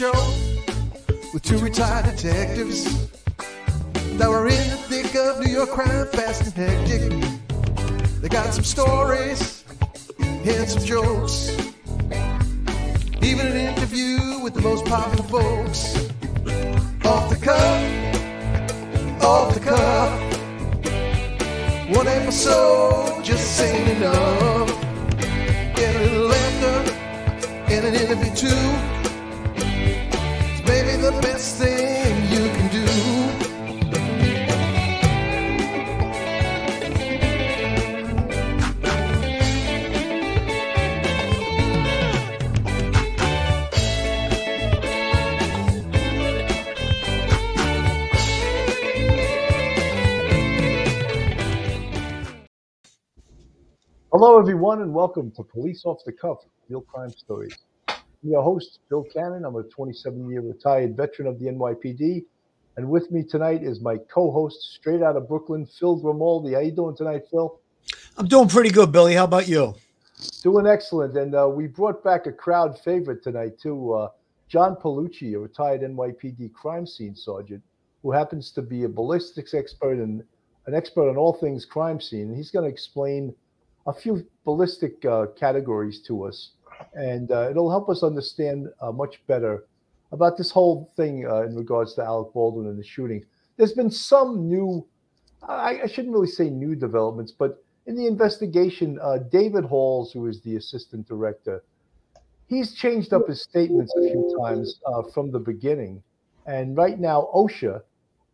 show with two retired detectives that were in the thick of New York crime, fast and hectic. They got some stories and some jokes, even an interview with the most popular folks. Off the cuff, off the cuff. One episode just ain't enough. Get a little laughter and an interview too. Best thing you can do. Hello, everyone, and welcome to Police Off the Cuff Real Crime Stories. I'm your host, Bill Cannon. I'm a 27 year retired veteran of the NYPD. And with me tonight is my co host, straight out of Brooklyn, Phil Grimaldi. How you doing tonight, Phil? I'm doing pretty good, Billy. How about you? Doing excellent. And uh, we brought back a crowd favorite tonight, too. Uh, John Paolucci, a retired NYPD crime scene sergeant, who happens to be a ballistics expert and an expert on all things crime scene. And he's going to explain a few ballistic uh, categories to us, and uh, it'll help us understand uh, much better about this whole thing uh, in regards to Alec Baldwin and the shooting. There's been some new, I, I shouldn't really say new developments, but in the investigation, uh, David Halls, who is the assistant director, he's changed up his statements a few times uh, from the beginning. And right now, OSHA,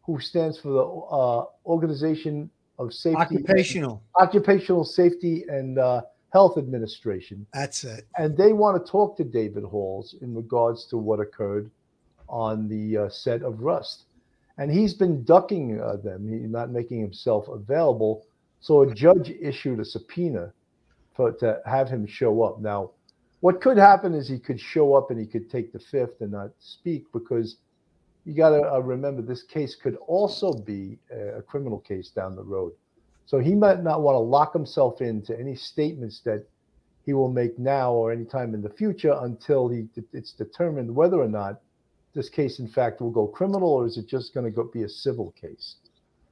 who stands for the Organization of Safety, Occupational. Occupational Safety and uh, Health Administration, That's it. and they want to talk to David Halls in regards to what occurred on the uh, set of Rust, and he's been ducking uh, them. He's not making himself available. So a judge issued a subpoena for to have him show up. Now, what could happen is he could show up and he could take the fifth and not speak because you got to uh, remember this case could also be a, a criminal case down the road. So he might not want to lock himself into any statements that he will make now or anytime in the future until he it's determined whether or not this case in fact will go criminal or is it just going to be a civil case.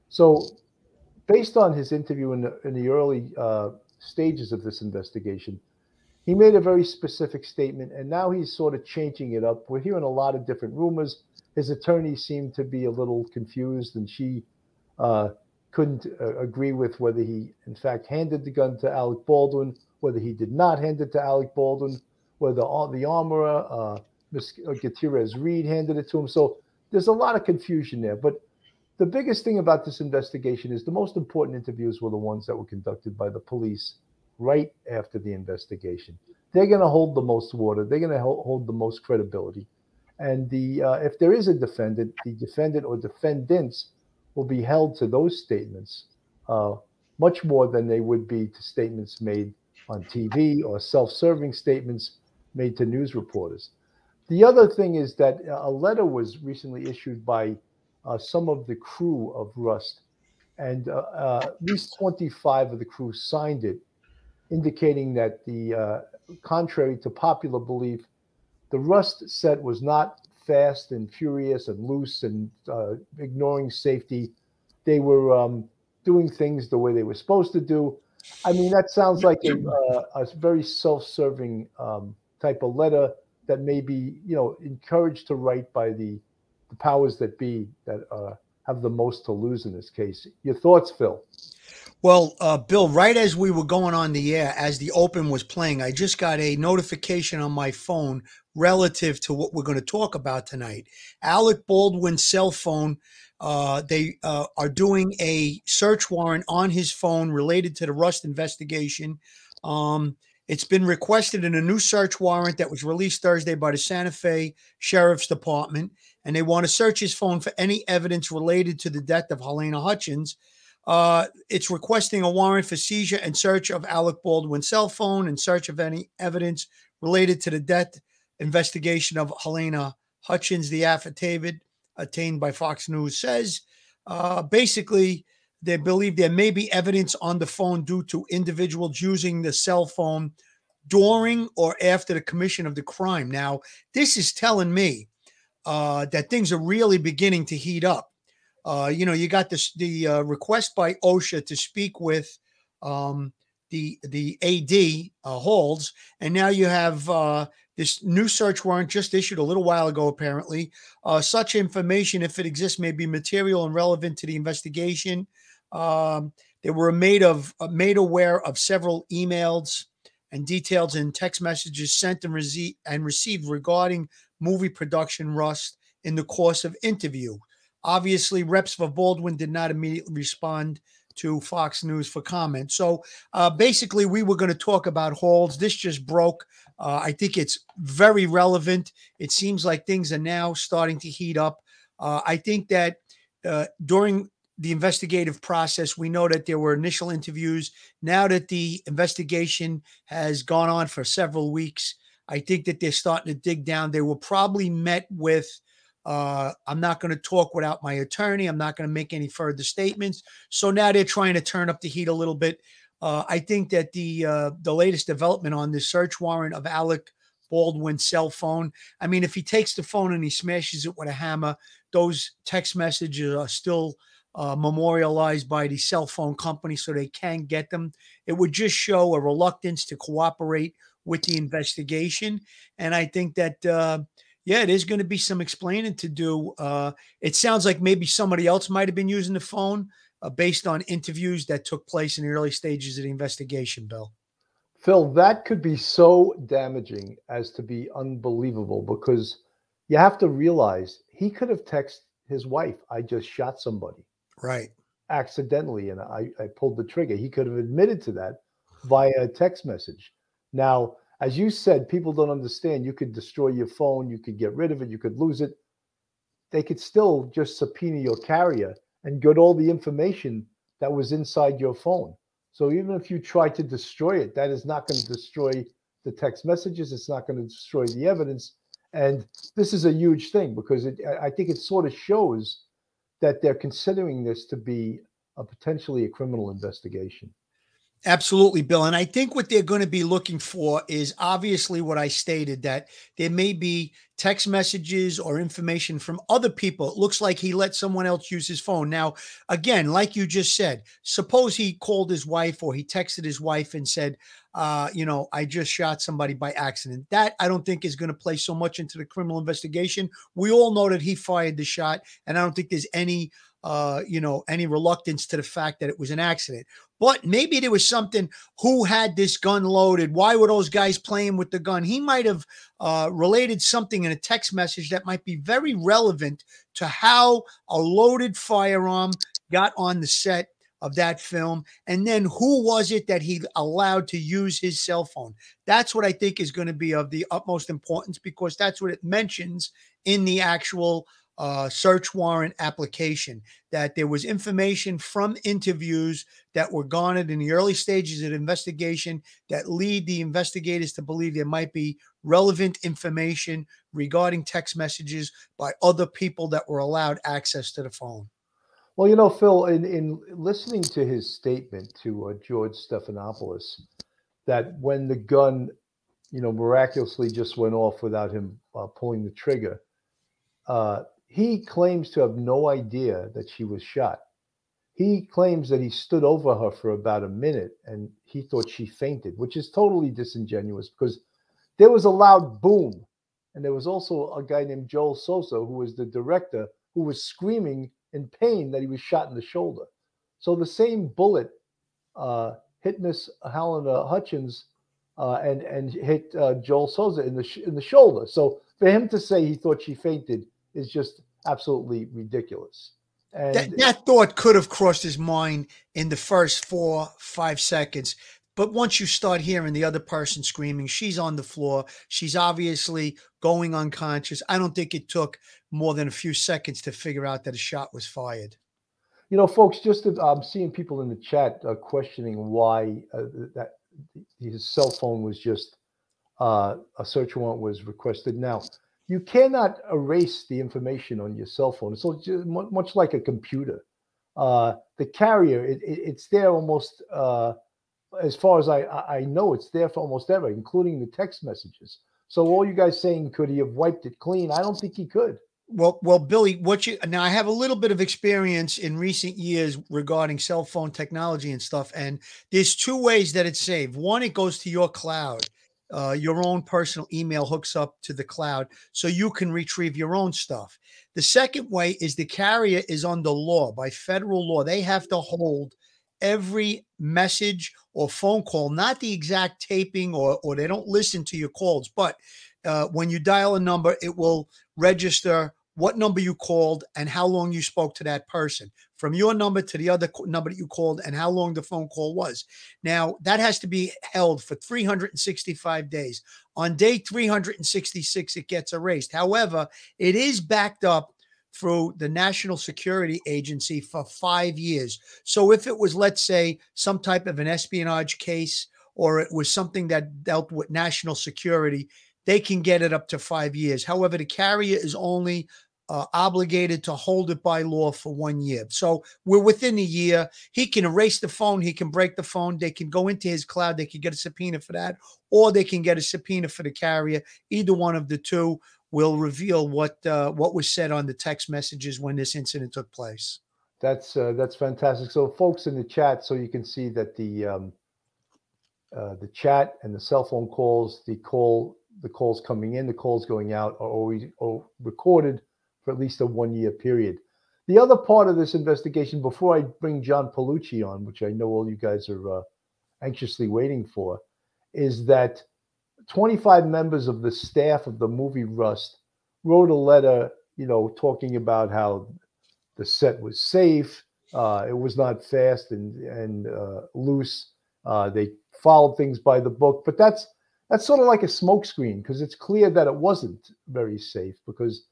So based on his interview in the, in the early uh, stages of this investigation, he made a very specific statement, and now he's sort of changing it up. We're hearing a lot of different rumors. His attorney seemed to be a little confused, and she uh, couldn't uh, agree with whether he, in fact, handed the gun to Alec Baldwin, whether he did not hand it to Alec Baldwin, whether the, the armorer, uh, Ms. Gutierrez Reed, handed it to him. So there's a lot of confusion there. But the biggest thing about this investigation is the most important interviews were the ones that were conducted by the police right after the investigation. They're going to hold the most water. They're going to hold the most credibility. And the uh, if there is a defendant, the defendant or defendants will be held to those statements uh, much more than they would be to statements made on TV or self-serving statements made to news reporters. The other thing is that a letter was recently issued by uh, some of the crew of Rust, and uh, uh, at least 25 of the crew signed it, indicating that the uh, contrary to popular belief, the Rust set was not fast and furious and loose and uh, ignoring safety. They were um, doing things the way they were supposed to do. I mean, that sounds like a, uh, a very self-serving um, type of letter that may be, you know, encouraged to write by the, the powers that be that uh, have the most to lose in this case. Your thoughts, Phil? Well, uh, Bill, right as we were going on the air, as the open was playing, I just got a notification on my phone relative to what we're going to talk about tonight. Alec Baldwin's cell phone. Uh, they uh, are doing a search warrant on his phone related to the Rust investigation. Um, it's been requested in a new search warrant that was released Thursday by the Santa Fe Sheriff's Department, and they want to search his phone for any evidence related to the death of Halyna Hutchins. Uh, it's requesting a warrant for seizure and search of Alec Baldwin's cell phone and search of any evidence related to the death investigation of Halyna Hutchins. The affidavit obtained by Fox News says uh, basically they believe there may be evidence on the phone due to individuals using the cell phone during or after the commission of the crime. Now, this is telling me uh, that things are really beginning to heat up. Uh, you know, you got this the uh, request by OSHA to speak with um, the the AD uh, Halls, and now you have uh, this new search warrant just issued a little while ago. Apparently, uh, such information, if it exists, may be material and relevant to the investigation. Um, they were made of uh, made aware of several emails and details in text messages sent and, rece- and received regarding movie production rust in the course of interview. Obviously, reps for Baldwin did not immediately respond to Fox News for comment. So uh, basically, we were going to talk about Halls. This just broke. Uh, I think it's very relevant. It seems like things are now starting to heat up. Uh, I think that uh, during the investigative process, we know that there were initial interviews. Now that the investigation has gone on for several weeks, I think that they're starting to dig down. They were probably met with uh, I'm not going to talk without my attorney. I'm not going to make any further statements. So now they're trying to turn up the heat a little bit. Uh, I think that the uh, the latest development on this search warrant of Alec Baldwin's cell phone. I mean, if he takes the phone and he smashes it with a hammer, those text messages are still uh, memorialized by the cell phone company, so they can get them. It would just show a reluctance to cooperate with the investigation, and I think that uh, yeah, it is going to be some explaining to do. Uh, it sounds like maybe somebody else might have been using the phone uh, based on interviews that took place in the early stages of the investigation, Bill. Phil, that could be so damaging as to be unbelievable because you have to realize he could have texted his wife, I just shot somebody. Right. Accidentally, and I, I pulled the trigger. He could have admitted to that via a text message. Now, as you said, people don't understand. You could destroy your phone, you could get rid of it, you could lose it. They could still just subpoena your carrier and get all the information that was inside your phone. So even if you try to destroy it, that is not going to destroy the text messages. It's not going to destroy the evidence. And this is a huge thing because it, I think it sort of shows that they're considering this to be a potentially a criminal investigation. Absolutely, Bill. And I think what they're going to be looking for is obviously what I stated that there may be text messages or information from other people. It looks like he let someone else use his phone. Now, again, like you just said, suppose he called his wife or he texted his wife and said, uh, you know, I just shot somebody by accident. That I don't think is going to play so much into the criminal investigation. We all know that he fired the shot, and I don't think there's any uh, you know, any reluctance to the fact that it was an accident. But maybe there was something who had this gun loaded? Why were those guys playing with the gun? He might have uh, related something in a text message that might be very relevant to how a loaded firearm got on the set of that film. And then who was it that he allowed to use his cell phone? That's what I think is going to be of the utmost importance because that's what it mentions in the actual uh, search warrant application that there was information from interviews that were garnered in the early stages of the investigation that lead the investigators to believe there might be relevant information regarding text messages by other people that were allowed access to the phone. Well, you know, Phil, in, in listening to his statement to uh, George Stephanopoulos, that when the gun, you know, miraculously just went off without him uh, pulling the trigger, uh, he claims to have no idea that she was shot. He claims that he stood over her for about a minute and he thought she fainted, which is totally disingenuous because there was a loud boom. And there was also a guy named Joel Souza, who was the director, who was screaming in pain that he was shot in the shoulder. So the same bullet uh, hit Miss Halyna Hutchins uh, and and hit uh, Joel Souza in the sh- in the shoulder. So for him to say he thought she fainted is just absolutely ridiculous. And that, that thought could have crossed his mind in the first four, five seconds. But once you start hearing the other person screaming, she's on the floor. She's obviously going unconscious. I don't think it took more than a few seconds to figure out that a shot was fired. You know, folks, just I'm um, seeing people in the chat uh, questioning why uh, that his cell phone was just uh, a search warrant was requested. Now, you cannot erase the information on your cell phone. It's much like a computer. Uh, the carrier, it, it, it's there almost, uh, as far as I, I know, it's there for almost ever, including the text messages. So all you guys saying, could he have wiped it clean? I don't think he could. Well, well, Billy, what you now I have a little bit of experience in recent years regarding cell phone technology and stuff, and there's two ways that it's saved. One, it goes to your cloud. Uh, your own personal email hooks up to the cloud so you can retrieve your own stuff. The second way is the carrier is under law by federal law. They have to hold every message or phone call, not the exact taping or, or they don't listen to your calls, but uh, when you dial a number, it will register what number you called and how long you spoke to that person from your number to the other number that you called and how long the phone call was. Now, that has to be held for 365 days. On day 366, it gets erased. However, it is backed up through the National Security Agency for five years. So if it was, let's say, some type of an espionage case or it was something that dealt with national security, they can get it up to five years. However, the carrier is only uh, obligated to hold it by law for one year. So we're within a year. He can erase the phone. He can break the phone. They can go into his cloud. They can get a subpoena for that, or they can get a subpoena for the carrier. Either one of the two will reveal what uh, what was said on the text messages when this incident took place. That's uh, that's fantastic. So, folks in the chat, so you can see that the um, uh, the chat and the cell phone calls, the call the calls coming in, the calls going out are always recorded for at least a one year period. The other part of this investigation, before I bring John Paolucci on, which I know all you guys are uh, anxiously waiting for, is that 25 members of the staff of the movie Rust wrote a letter, you know, talking about how the set was safe, uh, it was not fast and and uh, loose. Uh, they followed things by the book, but that's that's sort of like a smokescreen because it's clear that it wasn't very safe because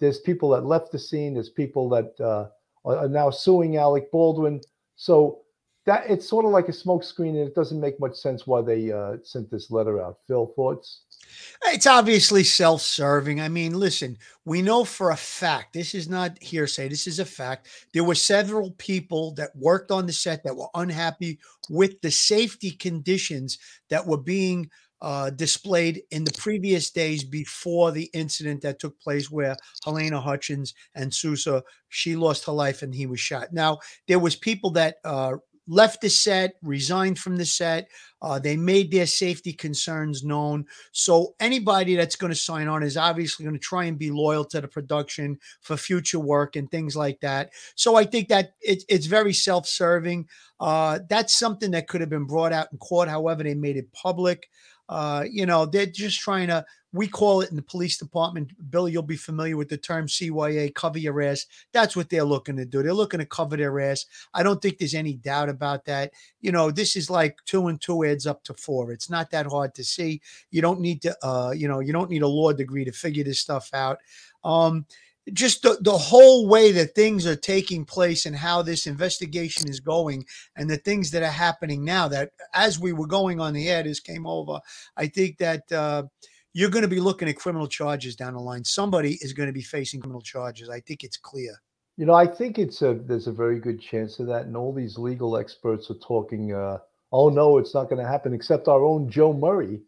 there's people that left the scene. There's people that uh, are now suing Alec Baldwin. So that it's sort of like a smokescreen, and it doesn't make much sense why they uh, sent this letter out. Phil, thoughts? It's obviously self serving. I mean, listen, we know for a fact, this is not hearsay, this is a fact. There were several people that worked on the set that were unhappy with the safety conditions that were being uh, displayed in the previous days before the incident that took place where Halyna Hutchins and Souza, she lost her life and he was shot. Now, there was people that uh, left the set, resigned from the set. Uh, they made their safety concerns known. So anybody that's going to sign on is obviously going to try and be loyal to the production for future work and things like that. So I think that it, it's very self-serving. Uh, that's something that could have been brought out in court. However, they made it public. Uh, you know, they're just trying to we call it in the police department, Billy, you'll be familiar with the term CYA, cover your ass. That's what they're looking to do. They're looking to cover their ass. I don't think there's any doubt about that. You know, this is like two and two adds up to four. It's not that hard to see. You don't need to, uh, you know, you don't need a law degree to figure this stuff out. Um, just the, the whole way that things are taking place and how this investigation is going and the things that are happening now that as we were going on the air this came over i think that uh, you're going to be looking at criminal charges down the line. Somebody is going to be facing criminal charges. I think it's clear. You know, I think it's a there's a very good chance of that, and all these legal experts are talking. Uh, oh no, it's not going to happen. Except our own Joe Murray,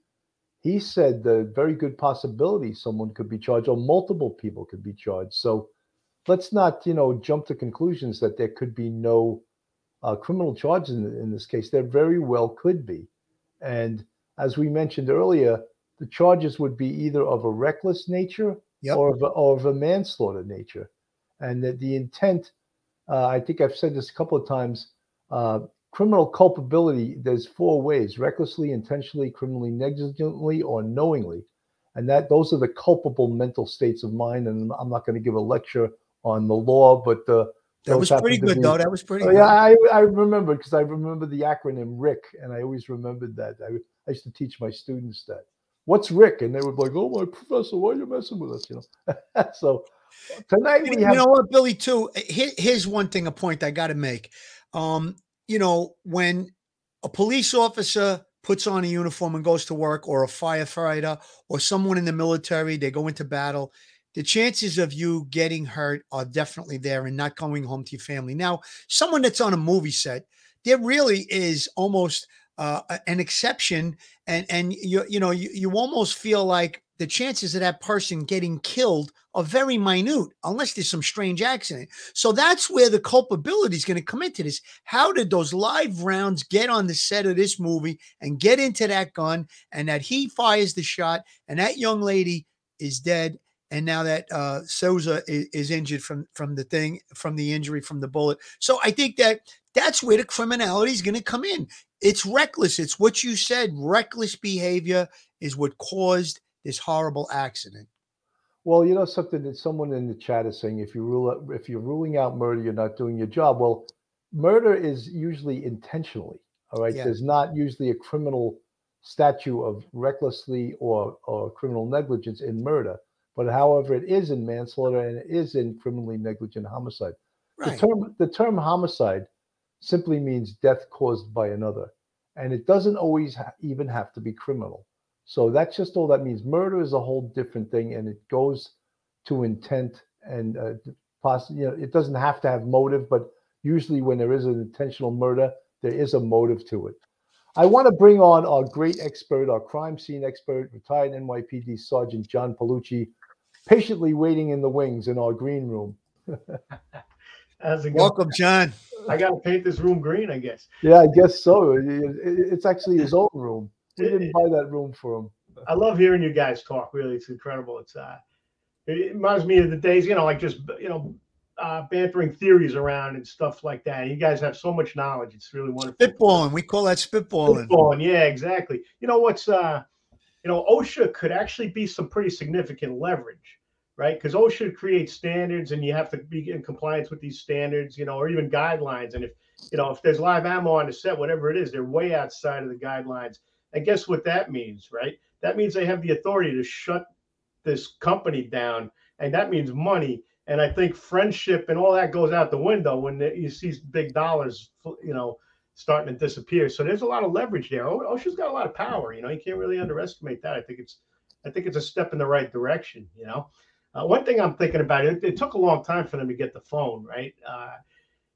he said the very good possibility someone could be charged, or multiple people could be charged. So let's not, you know, jump to conclusions that there could be no uh, criminal charges in, in this case. There very well could be, and as we mentioned earlier the charges would be either of a reckless nature yep. or, of a, or of a manslaughter nature. And that the intent, uh, I think I've said this a couple of times, uh, criminal culpability, there's four ways recklessly, intentionally, criminally negligently, or knowingly. And that those are the culpable mental states of mind. And I'm not going to give a lecture on the law, but uh, that was pretty good, be, though. That was pretty. Oh, yeah, I, I remember because I remember the acronym RIC, and I always remembered that. I, I used to teach my students that what's Rick? And they would be like, oh, my professor, why are you messing with us? You know. so tonight we you have. You know what, Billy? Too. Here's one thing, a point I got to make. Um, you know, when a police officer puts on a uniform and goes to work, or a firefighter, or someone in the military, they go into battle. The chances of you getting hurt are definitely there and not going home to your family. Now, someone that's on a movie set, there really is almost uh, an exception, and and you you know you, you almost feel like the chances of that person getting killed are very minute unless there's some strange accident. So that's where the culpability is going to come into this. How did those live rounds get on the set of this movie and get into that gun and that he fires the shot and that young lady is dead and now that uh, Souza is, is, injured from from the thing from the injury from the bullet. So I think that that's where the criminality is going to come in. It's reckless. It's what you said. Reckless behavior is what caused this horrible accident. Well, you know something that someone in the chat is saying: if you rule out, if you're ruling out murder, you're not doing your job. Well, murder is usually intentionally. All right, yeah. there's not usually a criminal statute of recklessly or or criminal negligence in murder. But however, it is in manslaughter and it is in criminally negligent homicide. Right. The term the term homicide simply means death caused by another, and it doesn't always ha- even have to be criminal. So that's just all that means. Murder is a whole different thing, and it goes to intent and uh, possibly, you know, it doesn't have to have motive, but usually when there is an intentional murder, there is a motive to it. I want to bring on our great expert, our crime scene expert, retired NYPD Sergeant John Paolucci, patiently waiting in the wings in our green room. Welcome, John. I got to paint this room green, I guess. Yeah, I guess so. It's actually his own room. We didn't buy that room for him. I love hearing you guys talk. Really, it's incredible. It's uh, it reminds me of the days, you know, like just you know, uh, bantering theories around and stuff like that. You guys have so much knowledge. It's really wonderful. Spitballing. We call that spitballing. Spitballing. Yeah, exactly. You know what's uh, you know, OSHA could actually be some pretty significant leverage, right? Because OSHA creates standards, and you have to be in compliance with these standards, you know, or even guidelines. And if you know, if there's live ammo on the set, whatever it is, they're way outside of the guidelines. And guess what that means, right? That means they have the authority to shut this company down, and that means money. And I think friendship and all that goes out the window when you see big dollars, you know, starting to disappear. So there's a lot of leverage there. OSHA's got a lot of power. You know, you can't really underestimate that. I think it's, I think it's a step in the right direction. You know, uh, one thing I'm thinking about it, it took a long time for them to get the phone right. Uh,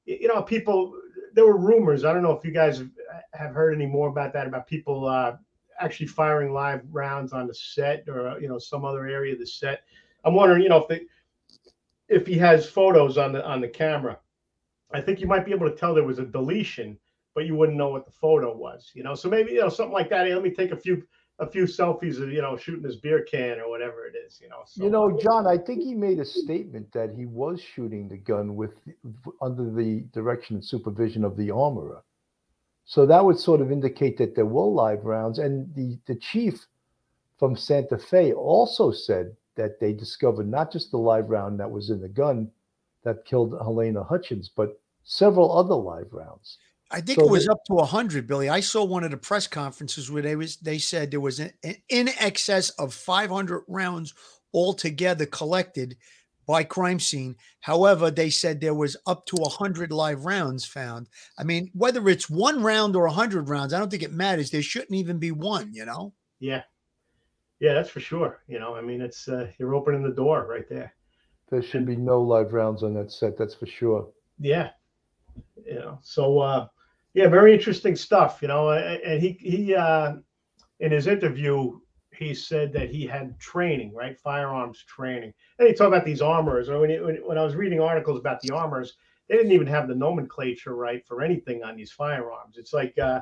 you know, people. There were rumors. I don't know if you guys have heard any more about that about people uh, actually firing live rounds on the set or you know some other area of the set. I'm wondering, you know, if they, if he has photos on the on the camera, I think you might be able to tell there was a deletion but you wouldn't know what the photo was, you know. So maybe you know something like that. Hey, let me take a few a few selfies of you know shooting his beer can or whatever it is, you know. So, you know, John, I think he made a statement that he was shooting the gun with under the direction and supervision of the armorer. So that would sort of indicate that there were live rounds, and the the chief from Santa Fe also said that they discovered not just the live round that was in the gun that killed Halyna Hutchins, but several other live rounds. I think so it was they, up to hundred, Billy. I saw one of the press conferences where they was they said there was an, an in excess of five hundred rounds altogether collected by crime scene. However, they said there was up to hundred live rounds found. I mean, whether it's one round or hundred rounds, I don't think it matters. There shouldn't even be one. You know? Yeah, yeah, that's for sure. You know, I mean, it's uh, you're opening the door right there. There should be no live rounds on that set. That's for sure. Yeah, you know. So uh, yeah, very interesting stuff. You know, and he he uh, in his interview he said that he had training, right, firearms training. And he talked about these armors. When, when, when I was reading articles about the armors, they didn't even have the nomenclature right for anything on these firearms. It's like uh,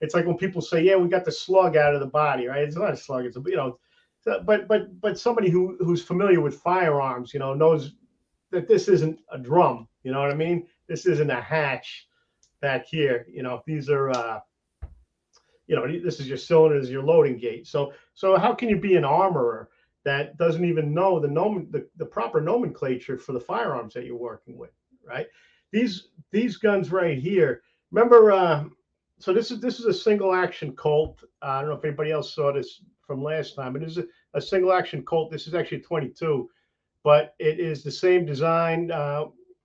it's like when people say, "Yeah, we got the slug out of the body," right? It's not a slug. It's a you know, but but but somebody who who's familiar with firearms, you know, knows that this isn't a drum. You know what I mean? This isn't a hatch back here. You know, these are, uh, you know, this is your cylinders, your loading gate. So, so how can you be an armorer that doesn't even know the nomen, the, the proper nomenclature for the firearms that you're working with, right? These these guns right here. Remember, uh, so this is this is a single action Colt. Uh, I don't know if anybody else saw this from last time. But it is a, a single action Colt. This is actually a 22, but it is the same design uh,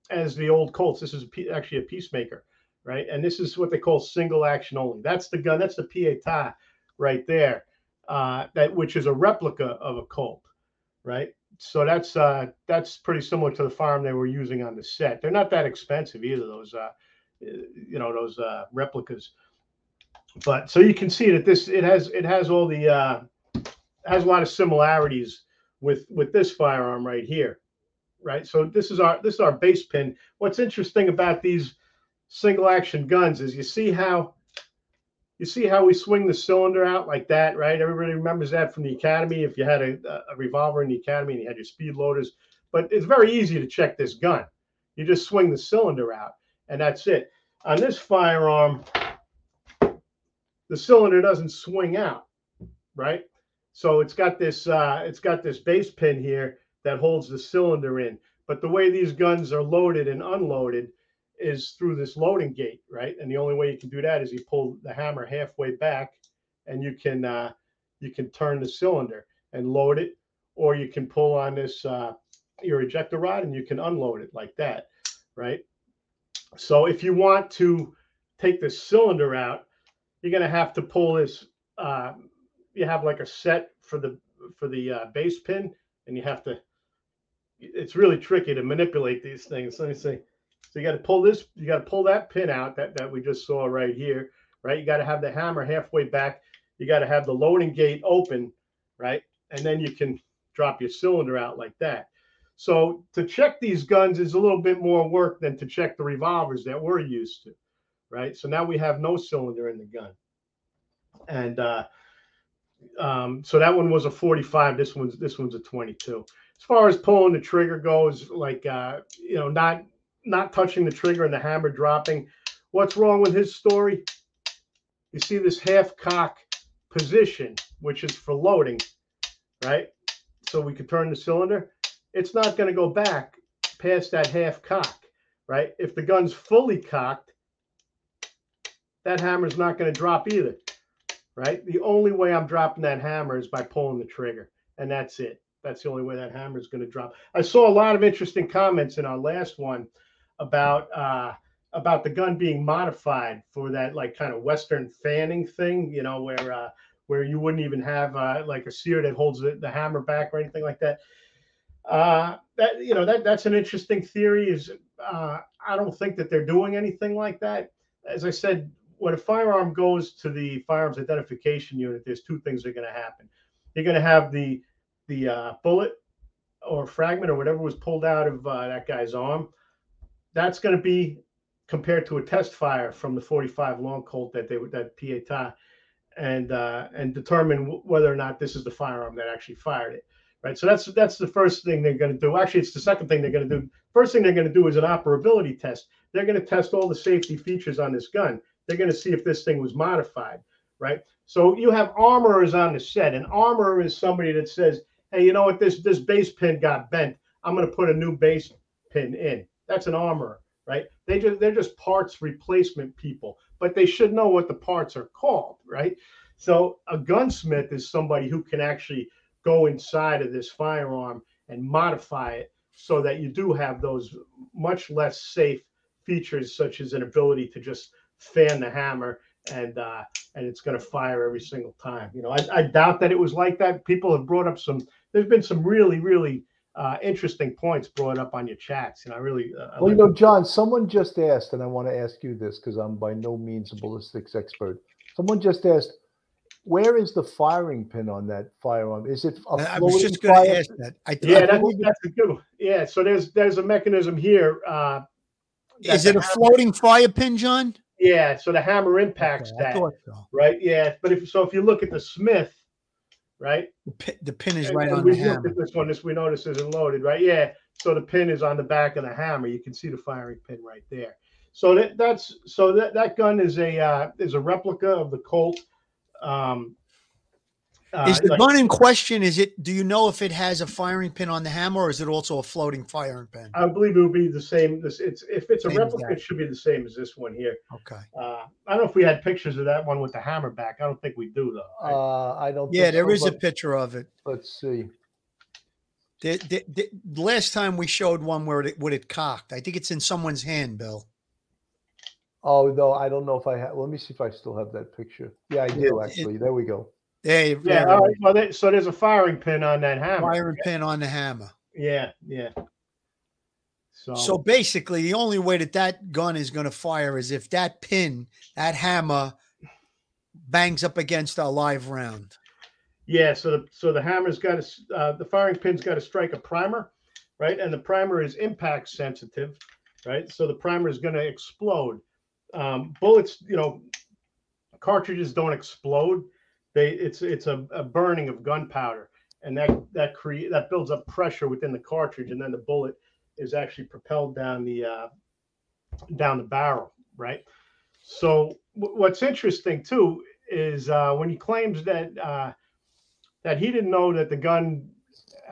as the old Colts. This is a, actually a Peacemaker right? And this is what they call single action only. That's the gun. That's the Pietta right there, uh, that which is a replica of a Colt, right? So that's uh, that's pretty similar to the farm they were using on the set. They're not that expensive either. Those uh, you know those uh, replicas. But so you can see that this it has it has all the uh, has a lot of similarities with with this firearm right here, right? So this is our this is our base pin. What's interesting about these single action guns is you see how you see how we swing the cylinder out like that, right? Everybody remembers that from the academy. If you had a, a revolver in the academy and you had your speed loaders, but it's very easy to check this gun. You just swing the cylinder out, and that's it. On this firearm, the cylinder doesn't swing out, right? So it's got this uh, it's got this base pin here that holds the cylinder in. But the way these guns are loaded and unloaded is through this loading gate, right? And the only way you can do that is you pull the hammer halfway back, and you can uh, you can turn the cylinder and load it, or you can pull on this uh, your ejector rod and you can unload it like that, right? So if you want to take the cylinder out, you're to have to pull this. Uh, you have like a set for the for the uh, base pin, and you have to. It's really tricky to manipulate these things. Let me see. So you got to pull this. You got to pull that pin out that that we just saw right here, right? You got to have the hammer halfway back. You got to have the loading gate open, right? And then you can drop your cylinder out like that. So to check these guns is a little bit more work than to check the revolvers that we're used to, right? So now we have no cylinder in the gun, and uh, um, so that one was a 45. This one's this one's a 22. As far as pulling the trigger goes, like uh, you know, not not touching the trigger and the hammer dropping. What's wrong with his story? You see this half cock position, which is for loading, right? So we could turn the cylinder it's not going to go back past that half cock, right? If the gun's fully cocked, that hammer's not going to drop either, right? The only way I'm dropping that hammer is by pulling the trigger, and that's it. That's the only way that hammer is going to drop. I saw a lot of interesting comments in our last one about uh, about the gun being modified for that like kind of Western fanning thing, you know, where uh, where you wouldn't even have uh, like a sear that holds the, the hammer back or anything like that. Uh, that you know that that's an interesting theory. Is uh, I don't think that they're doing anything like that. As I said, when a firearm goes to the firearms identification unit, there's two things that are going to happen. You're going to have the the uh, bullet or fragment or whatever was pulled out of uh, that guy's arm. That's going to be compared to a test fire from the 45 long Colt that they that Pietta and uh, and determine whether or not this is the firearm that actually fired it right? So that's that's the first thing they're going to do. Actually, it's the second thing they're going to do. First thing they're going to do is an operability test. They're going to test all the safety features on this gun. They're going to see if this thing was modified, right? So you have armorers on the set. An armorer is somebody that says, "Hey, you know what? This this base pin got bent. I'm going to put a new base pin in." That's an armorer, right? They just they're just parts replacement people, but they should know what the parts are called, right? So a gunsmith is somebody who can actually go inside of this firearm and modify it so that you do have those much less safe features, such as an ability to just fan the hammer and uh, and it's going to fire every single time. You know, I, I, doubt that it was like that. People have brought up some. There's been some really really uh, interesting points brought up on your chats, and I really. Uh, well, you know, John, someone just asked, and I want to ask you this because I'm by no means a ballistics expert. Someone just asked, where is the firing pin on that firearm? Is it a I was just going to ask that. I, yeah, I that's, that's a good one. Yeah, so there's there's a mechanism here. Uh, is it a floating fire pin, John? Yeah, so the hammer impacts okay, that. So. Right. Yeah, but if so, if you look at the Smith, right? The pin, the pin is and, right and on we the hammer. At this one, this we notice isn't loaded, right? Yeah. So the pin is on the back of the hammer. You can see the firing pin right there. So that, that's so that, that gun is a uh, is a replica of the Colt um, uh, is the like, gun in question? Is it? Do you know if it has a firing pin on the hammer, or is it also a floating firing pin? I believe it would be the same. This it's if it's a replica, it should be the same as this one here. Okay. Uh, I don't know if we had pictures of that one with the hammer back. I don't think we do though. Right? Uh, I don't. Yeah, there so, is a picture of it. Let's see. The, the, the, last time we showed one where it would it cocked. I think it's in someone's hand, Bill. Oh no, I don't know if I have. Let me see if I still have that picture. Yeah, I do actually. It, there we go. Hey, yeah. All right. Well, they, so there's a firing pin on that hammer. Firing pin on the hammer. Yeah, yeah. So, so basically, the only way that that gun is going to fire is if that pin, that hammer, bangs up against a live round. Yeah, so the so the hammer's got to uh, the firing pin's got to strike a primer, right? And the primer is impact sensitive, right? So the primer is going to explode. Um, bullets, you know, cartridges don't explode. They it's it's a, a burning of gunpowder, and that that create that builds up pressure within the cartridge, and then the bullet is actually propelled down the uh, down the barrel, right? So w- what's interesting too is uh, when he claims that uh, that he didn't know that the gun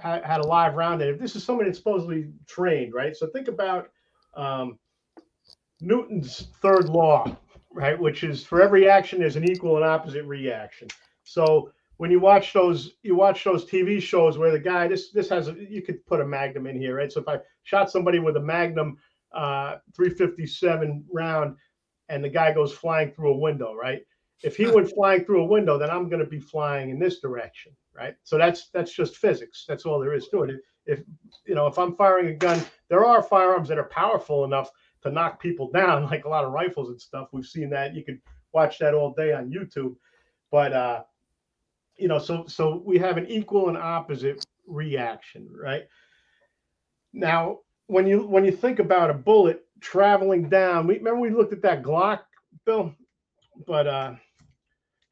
ha- had a live round in it. This is somebody that's supposedly trained, right? So think about um, Newton's third law, right? Which is for every action, there's an equal and opposite reaction. So when you watch those, you watch those TV shows where the guy, this this has, a, you could put a Magnum in here, right? So if I shot somebody with a Magnum uh, 357 round, and the guy goes flying through a window, right? If he went flying through a window, then I'm going to be flying in this direction, right? So that's that's just physics. That's all there is to it. If you know, if I'm firing a gun, there are firearms that are powerful enough to knock people down, like a lot of rifles and stuff. We've seen that. You could watch that all day on YouTube. But uh, you know, so so we have an equal and opposite reaction, right? Now, when you when you think about a bullet traveling down, we remember we looked at that Glock, Bill, but uh,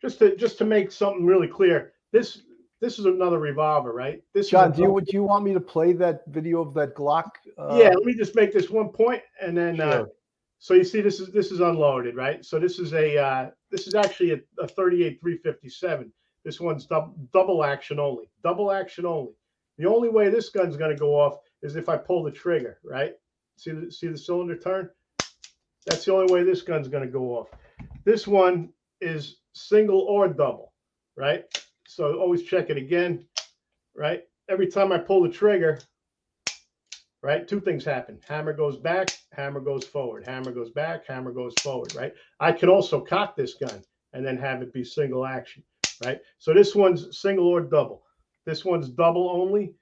just to just to make something really clear, this this is another revolver, right? This John, do you do you want me to play that video of that Glock? Uh, yeah, let me just make this one point, and then uh, so you see this is this is unloaded, right? So this is a uh, this is actually a, a 38 357. This one's dub, double action only, double action only. The only way this gun's going to go off is if I pull the trigger, right? See the see the cylinder turn? That's the only way this gun's going to go off. This one is single or double, right? So always check it again, right? Every time I pull the trigger, right? Two things happen. Hammer goes back, hammer goes forward, hammer goes back, hammer goes forward, right? I could also cock this gun and then have it be single action, right? So this one's single or double. This one's double only,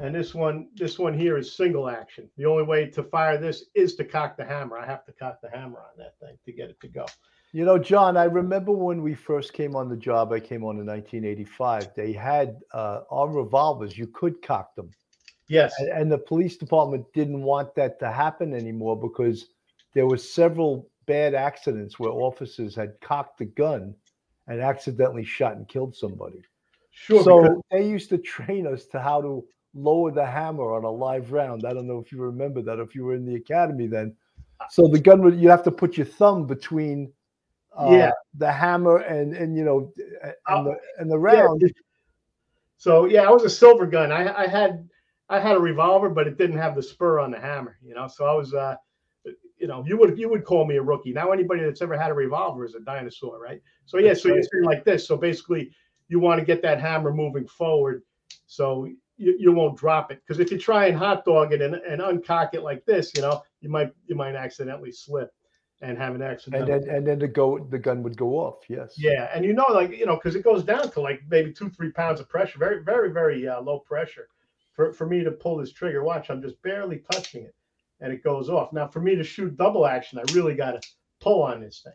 and this one, this one here is single action. The only way to fire this is to cock the hammer. I have to cock the hammer on that thing to get it to go. You know, John, I remember when we first came on the job. I came on in 1985. They had uh, on revolvers. You could cock them, Yes. and, and the police department didn't want that to happen anymore because there was several bad accidents where officers had cocked the gun and accidentally shot and killed somebody. Sure. so because- they used to train us to how to lower the hammer on a live round. I don't know if you remember that, if you were in the academy then. So the gun would you have to put your thumb between uh, Yeah. the hammer and and you know and Uh, the and the Yeah. round. So yeah, I was a silver gun. I, I had I had a revolver, but it didn't have the spur on the hammer. You know, so I was uh, you know, you would you would call me a rookie. Now anybody that's ever had a revolver is a dinosaur, right? So yeah, That's so you're right. saying like this. So basically, you want to get that hammer moving forward, so you, you won't drop it. Because if you try and hot dog it and, and uncock it like this, you know, you might you might accidentally slip and have an accident. And then and then the go the gun would go off. Yes. Yeah, and you know, like you know, because it goes down to like maybe two, three pounds of pressure, very, very, very uh, low pressure. For for me to pull this trigger, watch, I'm just barely touching it, and it goes off. Now, for me to shoot double action, I really got to pull on this thing,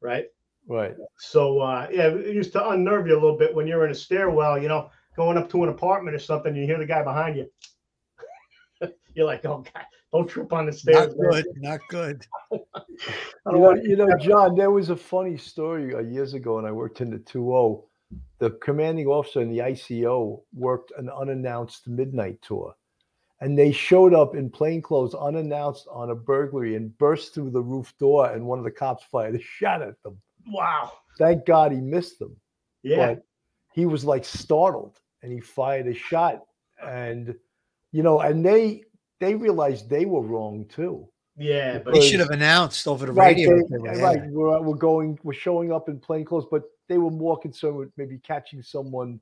right? Right. So uh, yeah, it used to unnerve you a little bit when you're in a stairwell, you know, going up to an apartment or something. You hear the guy behind you. you're like, oh God, don't trip on the stairs. Not good. Not good. You know, want- you know, John, there was a funny story uh, years ago when I worked in the 2 The commanding officer in the ICO worked an unannounced midnight tour. And they showed up in plain clothes, unannounced on a burglary, and burst through the roof door. And one of the cops fired a shot at them. wow. Thank God he missed them. Yeah. But he was like startled and he fired a shot. And, you know, and they they realized they were wrong too. Yeah, but They should have announced over the Right, radio. they- if they were right. We're, we're going, we're showing up in plain clothes, but they were more concerned with maybe catching someone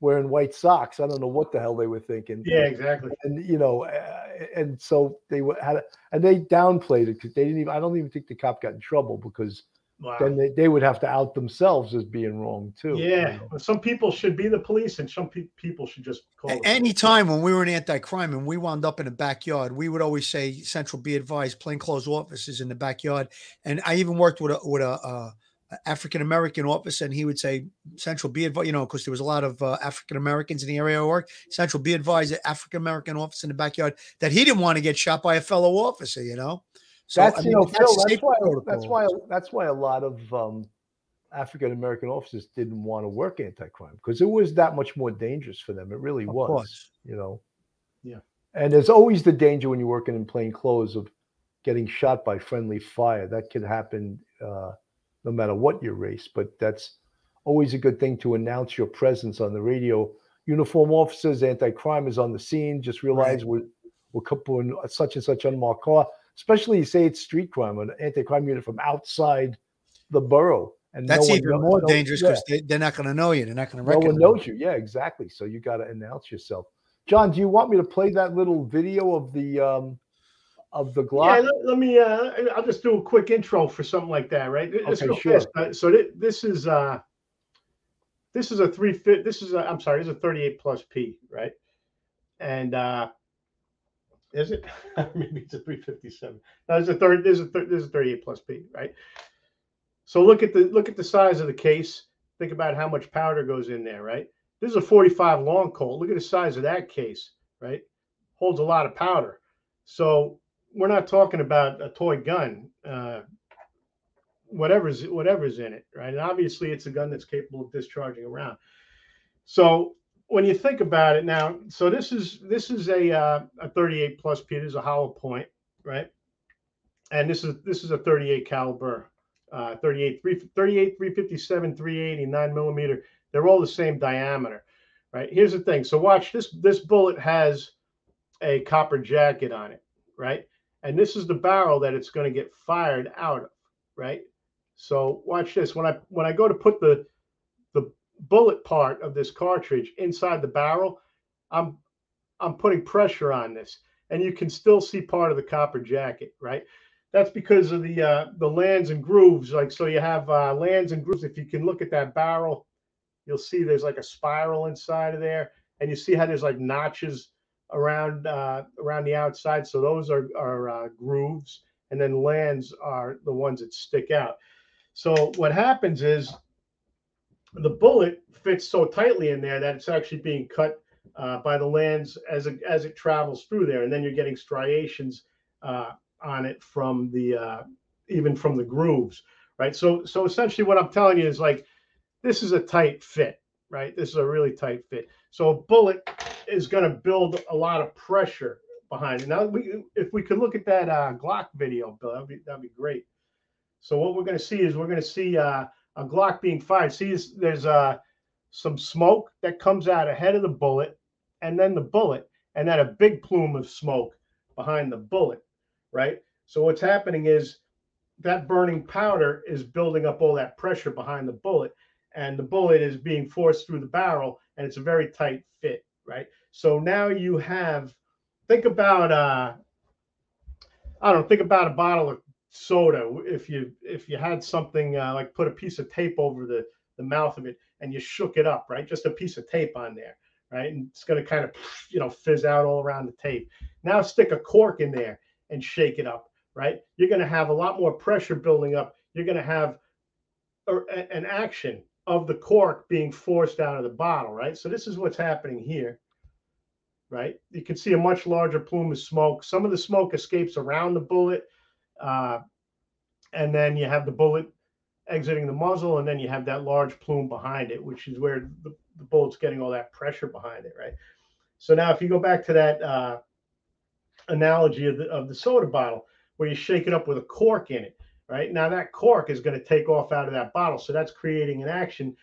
wearing white socks. I don't know what the hell they were thinking. yeah, exactly. And you know, uh, and so they were had, a, and they downplayed it because they didn't even. I don't even think the cop got in trouble because Wow. then they, they would have to out themselves as being wrong too. you Yeah, know. some people should be the police, and some pe- people should just call. A- the police. Anytime when we were in anti-crime and we wound up in the backyard, we would always say, "Central, be advised, plainclothes officers in the backyard." And I even worked with a with a, uh, African American officer, and he would say, "Central, be advised," you know, because there was a lot of uh, African Americans in the area I work. Central, be advised, African American officer in the backyard that he didn't want to get shot by a fellow officer. You know, so that's I mean, you know, that's, Phil, that's why that's why that's why a lot of um, African American officers didn't want to work anti-crime because it was that much more dangerous for them. It really of was. Course. You know. Yeah. And there's always the danger when you're working in plain clothes of getting shot by friendly fire. That could happen. Uh, no matter what your race. But that's always a good thing to announce your presence on the radio. Uniform officers, anti-crime is on the scene. Just realize right. we're we're couple such and such unmarked car. Especially you say it's street crime, an anti-crime unit from outside the borough. And that's no even knows, more dangerous because yeah. they, are not going to know you. They're not going to recognize. No one knows you. Yeah, exactly. So you got to announce yourself. John, do you want me to play that little video of the um, of the Glock? Yeah, let, let me. Uh, I'll just do a quick intro for something like that, right? Okay, sure. Uh, so th- this is uh, this is a three fit. This is a. I'm sorry. This is a 38 plus P, right? And uh, is it? Maybe it's a 357. No, there's a third. There's a third. There's a 38 plus P, right? So look at the look at the size of the case. Think about how much powder goes in there, right? This is a 45 long Colt. Look at the size of that case, right? Holds a lot of powder. So we're not talking about a toy gun. Uh, whatever's whatever's in it, right? And obviously, it's a gun that's capable of discharging around. So when you think about it now, so this is this is a uh, a 38 plus P. This is a hollow point, right? And this is this is a 38 caliber, uh, 38 3, 38 357 380 9 millimeter. They're all the same diameter, right? Here's the thing. So watch this. This bullet has a copper jacket on it, right? And this is the barrel that it's going to get fired out of, right? So watch this. When I when I go to put the the bullet part of this cartridge inside the barrel, I'm I'm putting pressure on this, and you can still see part of the copper jacket, right? That's because of the uh, the lands and grooves. Like so, you have uh, lands and grooves. If you can look at that barrel, you'll see there's like a spiral inside of there, and you see how there's like notches around uh, around the outside. So those are are uh, grooves, and then lands are the ones that stick out. So what happens is the bullet fits so tightly in there that it's actually being cut uh, by the lands as it, as it travels through there, and then you're getting striations uh, on it from the uh, even from the grooves, right? So so essentially, what I'm telling you is like this is a tight fit, right? This is a really tight fit. So a bullet is going to build a lot of pressure behind it. Now, we, if we could look at that uh, Glock video, Bill, that'd be, that'd be great. So what we're going to see is we're going to see uh, a Glock being fired. See, there's uh, some smoke that comes out ahead of the bullet, and then the bullet, and then a big plume of smoke behind the bullet, right? So what's happening is that burning powder is building up all that pressure behind the bullet, and the bullet is being forced through the barrel, and it's a very tight fit right? So now you have, think about, uh, I don't know, think about a bottle of soda. If you if you had something uh, like put a piece of tape over the the mouth of it and you shook it up, right? Just a piece of tape on there, right? And it's going to kind of you know fizz out all around the tape. Now stick a cork in there and shake it up, right? You're going to have a lot more pressure building up. You're going to have a, an action of the cork being forced out of the bottle, right? So this is what's happening here, right? You can see a much larger plume of smoke. Some of the smoke escapes around the bullet, uh, and then you have the bullet exiting the muzzle, and then you have that large plume behind it, which is where the, the bullet's getting all that pressure behind it, right? So now, if you go back to that uh, analogy of the, of the soda bottle, where you shake it up with a cork in it, right? Now that cork is going to take off out of that bottle. So that's creating an action.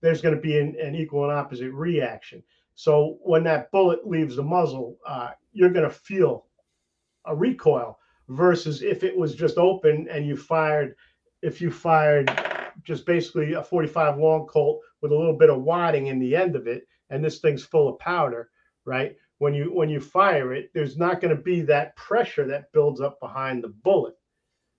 There's going to be an, an equal and opposite reaction. So when that bullet leaves the muzzle, uh, you're going to feel a recoil versus if it was just open and you fired, if you fired just basically a 45 long Colt with a little bit of wadding in the end of it, and this thing's full of powder, right? When you when you fire it, there's not going to be that pressure that builds up behind the bullet,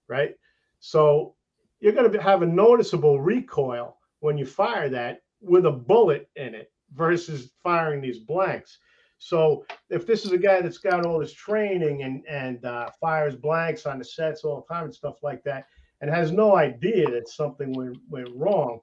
right? So you're going to have a noticeable recoil when you fire that with a bullet in it versus firing these blanks. So if this is a guy that's got all this training and and uh, fires blanks on the sets all the time and stuff like that, and has no idea that something went, went wrong,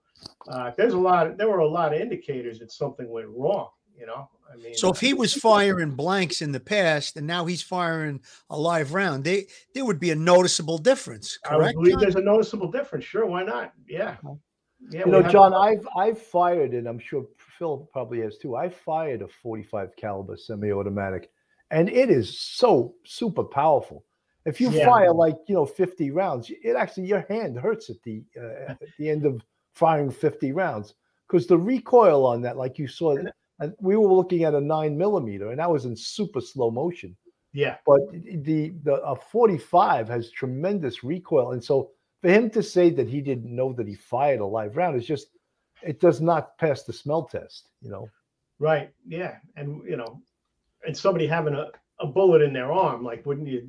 uh, there's a lot. There were a lot of indicators that something went wrong. You know, I mean. So if he was firing blanks in the past and now he's firing a live round, they there would be a noticeable difference. I Correct? believe there's a noticeable difference. Sure, why not? Yeah. Yeah, You know, have- John, I've I've fired, and I'm sure Phil probably has too. I fired a 45 caliber semi-automatic, and it is so super powerful. If you Yeah. fire like you know 50 rounds, it actually your hand hurts at the uh, at the end of firing 50 rounds because the recoil on that, like you saw, and we were looking at a nine millimeter, and that was in super slow motion. yeah, But the the a 45 has tremendous recoil, and so for him to say that he didn't know that he fired a live round is just it does not pass the smell test. You know. right. Yeah, and you know, and somebody having a, a bullet in their arm, like, wouldn't you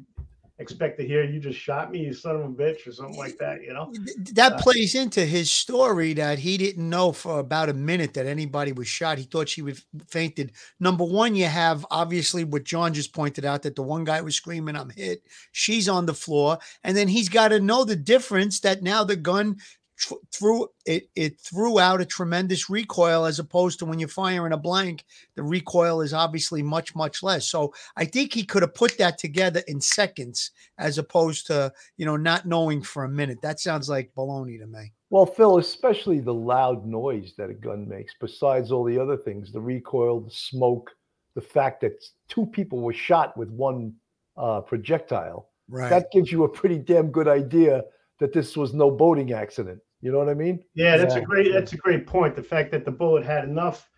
expect to hear you just shot me, you son of a bitch, or something like that? You know? That Uh, plays into his story that he didn't know for about a minute that anybody was shot. He thought she was fainted. Number one, you have obviously what John just pointed out that the one guy was screaming, "I'm hit." She's on the floor, and then he's got to know the difference that now the gun tr- threw it. It threw out a tremendous recoil as opposed to when you're firing a blank, the recoil is obviously much much less. So I think he could have put that together in seconds as opposed to you know not knowing for a minute. That sounds like baloney to me. Well, Phil, especially the loud noise that a gun makes, besides all the other things, the recoil, the smoke, the fact that two people were shot with one uh, projectile, Right. that gives you a pretty damn good idea that this was no boating accident. You know what I mean? Yeah, that's a great that's a great point. The fact that the bullet had enough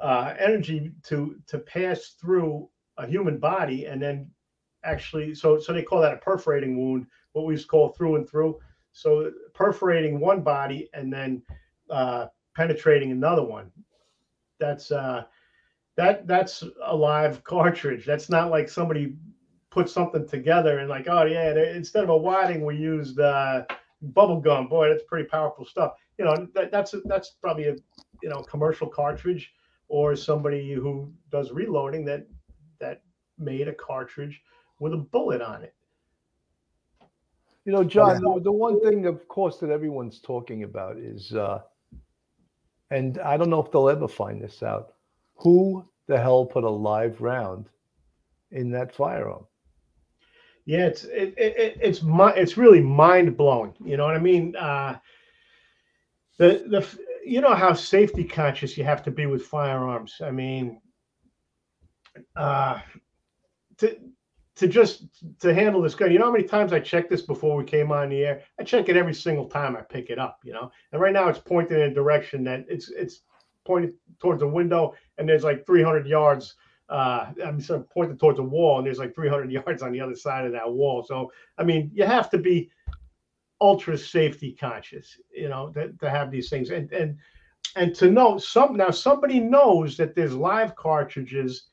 uh, energy to to pass through a human body and then actually so so they call that a perforating wound, what we used to call through and through. So perforating one body and then uh, penetrating another one. That's uh, that that's a live cartridge. That's not like somebody put something together and like, oh yeah, instead of a wadding, we used uh, bubble gum. Boy, that's pretty powerful stuff. You know, that, that's a, that's probably a you know commercial cartridge or somebody who does reloading that that made a cartridge with a bullet on it. You know, John, the, the one thing, of course, that everyone's talking about is, uh, and I don't know if they'll ever find this out, who the hell put a live round in that firearm? Yeah, it's it, it, it- it's it's really mind blowing. You know what I mean? Uh, the the you know how safety conscious you have to be with firearms. I mean, uh, to to just to handle this gun. You know how many times I checked this before we came on the air? I check it every single time I pick it up. You know, and right now it's pointing in a direction that it's it's pointed towards a window, and there's like 300 yards uh i'm sort of pointed towards a wall and there's like 300 yards on the other side of that wall. So i mean you have to be ultra safety conscious you know to, to have these things. And and and to know some now somebody knows that there's live cartridges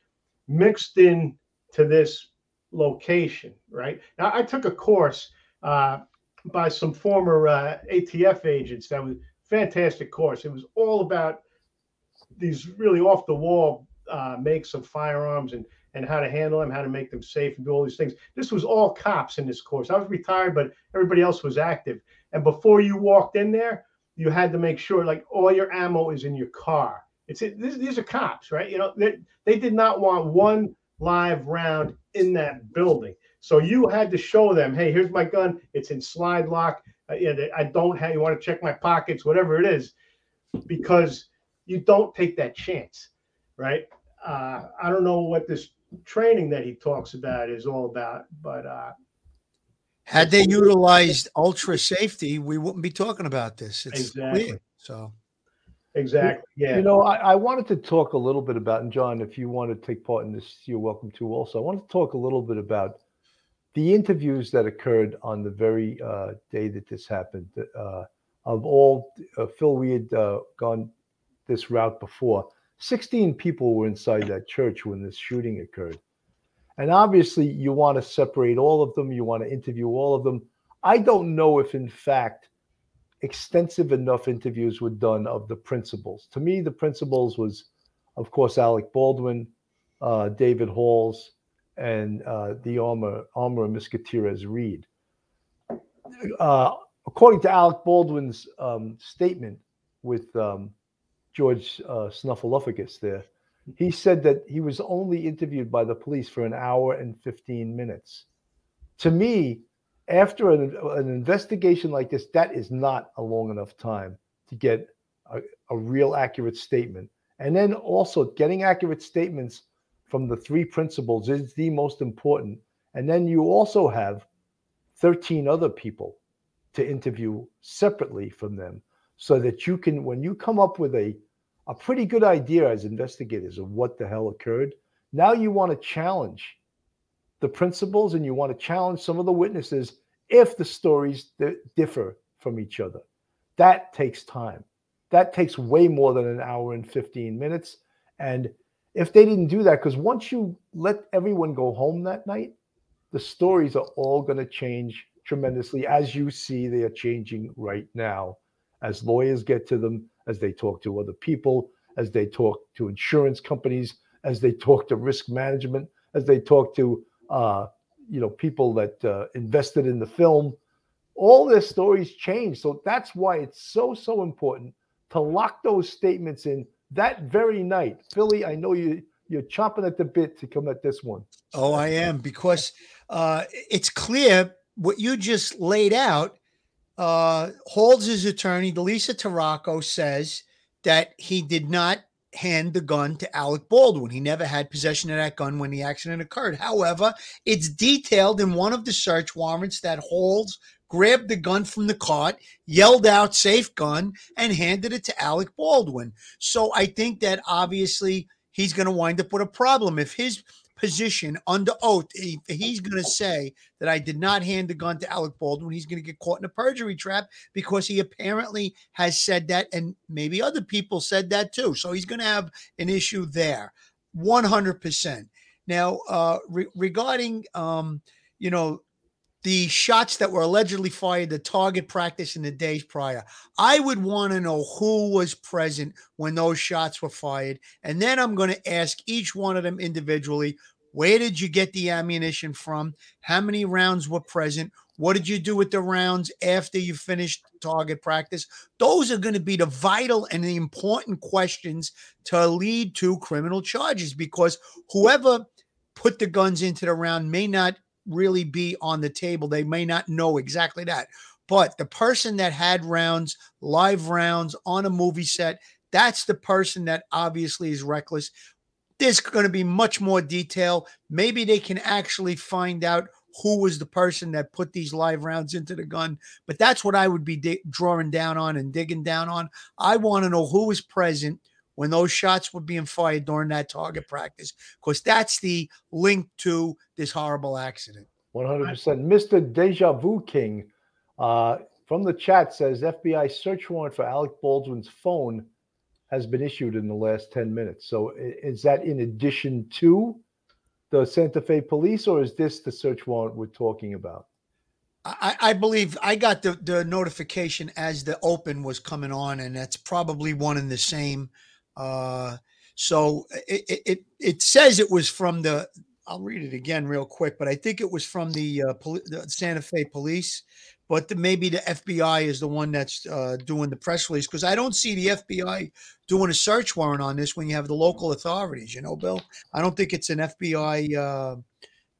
mixed in to this location right? Now i took a course uh by some former uh, atf agents. That was fantastic course. It was all about these really off the wall uh, makes of firearms and and how to handle them, how to make them safe, and do all these things. This was all cops in this course. I was retired, but everybody else was active. And before you walked in there, you had to make sure like all your ammo is in your car. It's it, these, these are cops, right? You know, they, they did not want one live round in that building. So you had to show them, hey, here's my gun. It's in slide lock. Uh, I don't have. You want to check my pockets, whatever it is, because you don't take that chance, right? Uh, I don't know what this training that he talks about is all about, but uh, Had they utilized ultra safety, we wouldn't be talking about this. It's Exactly. clear. So exactly, yeah. You know, I, I wanted to talk a little bit about, and John, if you want to take part in this, you're welcome to also. I want to talk a little bit about the interviews that occurred on the very uh, day that this happened. Uh, of all, uh, Phil, we had uh, gone this route before. 16 people were inside that church when this shooting occurred. And obviously, you want to separate all of them, you want to interview all of them. I don't know if, in fact, extensive enough interviews were done of the principals. To me, the principals was, of course, Alec Baldwin, uh, David Halls, and uh, the armor armorer Miss Gutierrez Reed. Uh, according to Alec Baldwin's um, statement with um, George uh, Snuffleupagus there, he said that he was only interviewed by the police for an hour and 15 minutes. To me, after an, an investigation like this, that is not a long enough time to get a, a real accurate statement. And then also getting accurate statements from the three principals is the most important. And then you also have 13 other people to interview separately from them so that you can, when you come up with a, a pretty good idea as investigators of what the hell occurred, now you want to challenge the principles and you want to challenge some of the witnesses if the stories differ from each other. That takes time. That takes way more than an hour and 15 minutes. And if they didn't do that, because once you let everyone go home that night, the stories are all going to change tremendously, as you see they are changing right now. As lawyers get to them, as they talk to other people, as they talk to insurance companies, as they talk to risk management, as they talk to uh, you know people that uh, invested in the film. All their stories change, so that's why it's so so important to lock those statements in that very night. Philly, I know you you're chomping at the bit to come at this one. Oh, I am because uh, it's clear what you just laid out, uh, his attorney, Delisa Torraco, says that he did not hand the gun to Alec Baldwin. He never had possession of that gun when the accident occurred. However, it's detailed in one of the search warrants that Halls grabbed the gun from the cart, yelled out safe gun, and handed it to Alec Baldwin. So I think that obviously he's going to wind up with a problem. If his position under oath, he, he's going to say that I did not hand the gun to Alec Baldwin. He's going to get caught in a perjury trap because he apparently has said that, and maybe other people said that too. So he's going to have an issue there, one hundred percent. Now, uh, re- regarding um, you know the shots that were allegedly fired the target practice in the days prior. I would want to know who was present when those shots were fired. And then I'm going to ask each one of them individually where did you get the ammunition from? How many rounds were present? What did you do with the rounds after you finished target practice? Those are going to be the vital and the important questions to lead to criminal charges because whoever put the guns into the round may not really be on the table. They may not know exactly that. But the person that had rounds, live rounds on a movie set, that's the person that obviously is reckless. There's going to be much more detail. Maybe they can actually find out who was the person that put these live rounds into the gun. But that's what I would be di- drawing down on and digging down on. I want to know who was present when those shots were being fired during that target practice, because that's the link to this horrible accident. 100%. Mr. Deja Vu King uh, from the chat says FBI search warrant for Alec Baldwin's phone has been issued in the last 10 minutes. So is that in addition to the Santa Fe police, or is this the search warrant we're talking about? I, I, believe I got the, the notification as the open was coming on, and that's probably one and the same. Uh, so it, it it says it was from the. I'll read it again real quick, but I think it was from the, uh, poli- the Santa Fe police. But the, maybe the FBI is the one that's uh, doing the press release because I don't see the FBI doing a search warrant on this when you have the local authorities. You know, Bill. I don't think it's an FBI. Uh,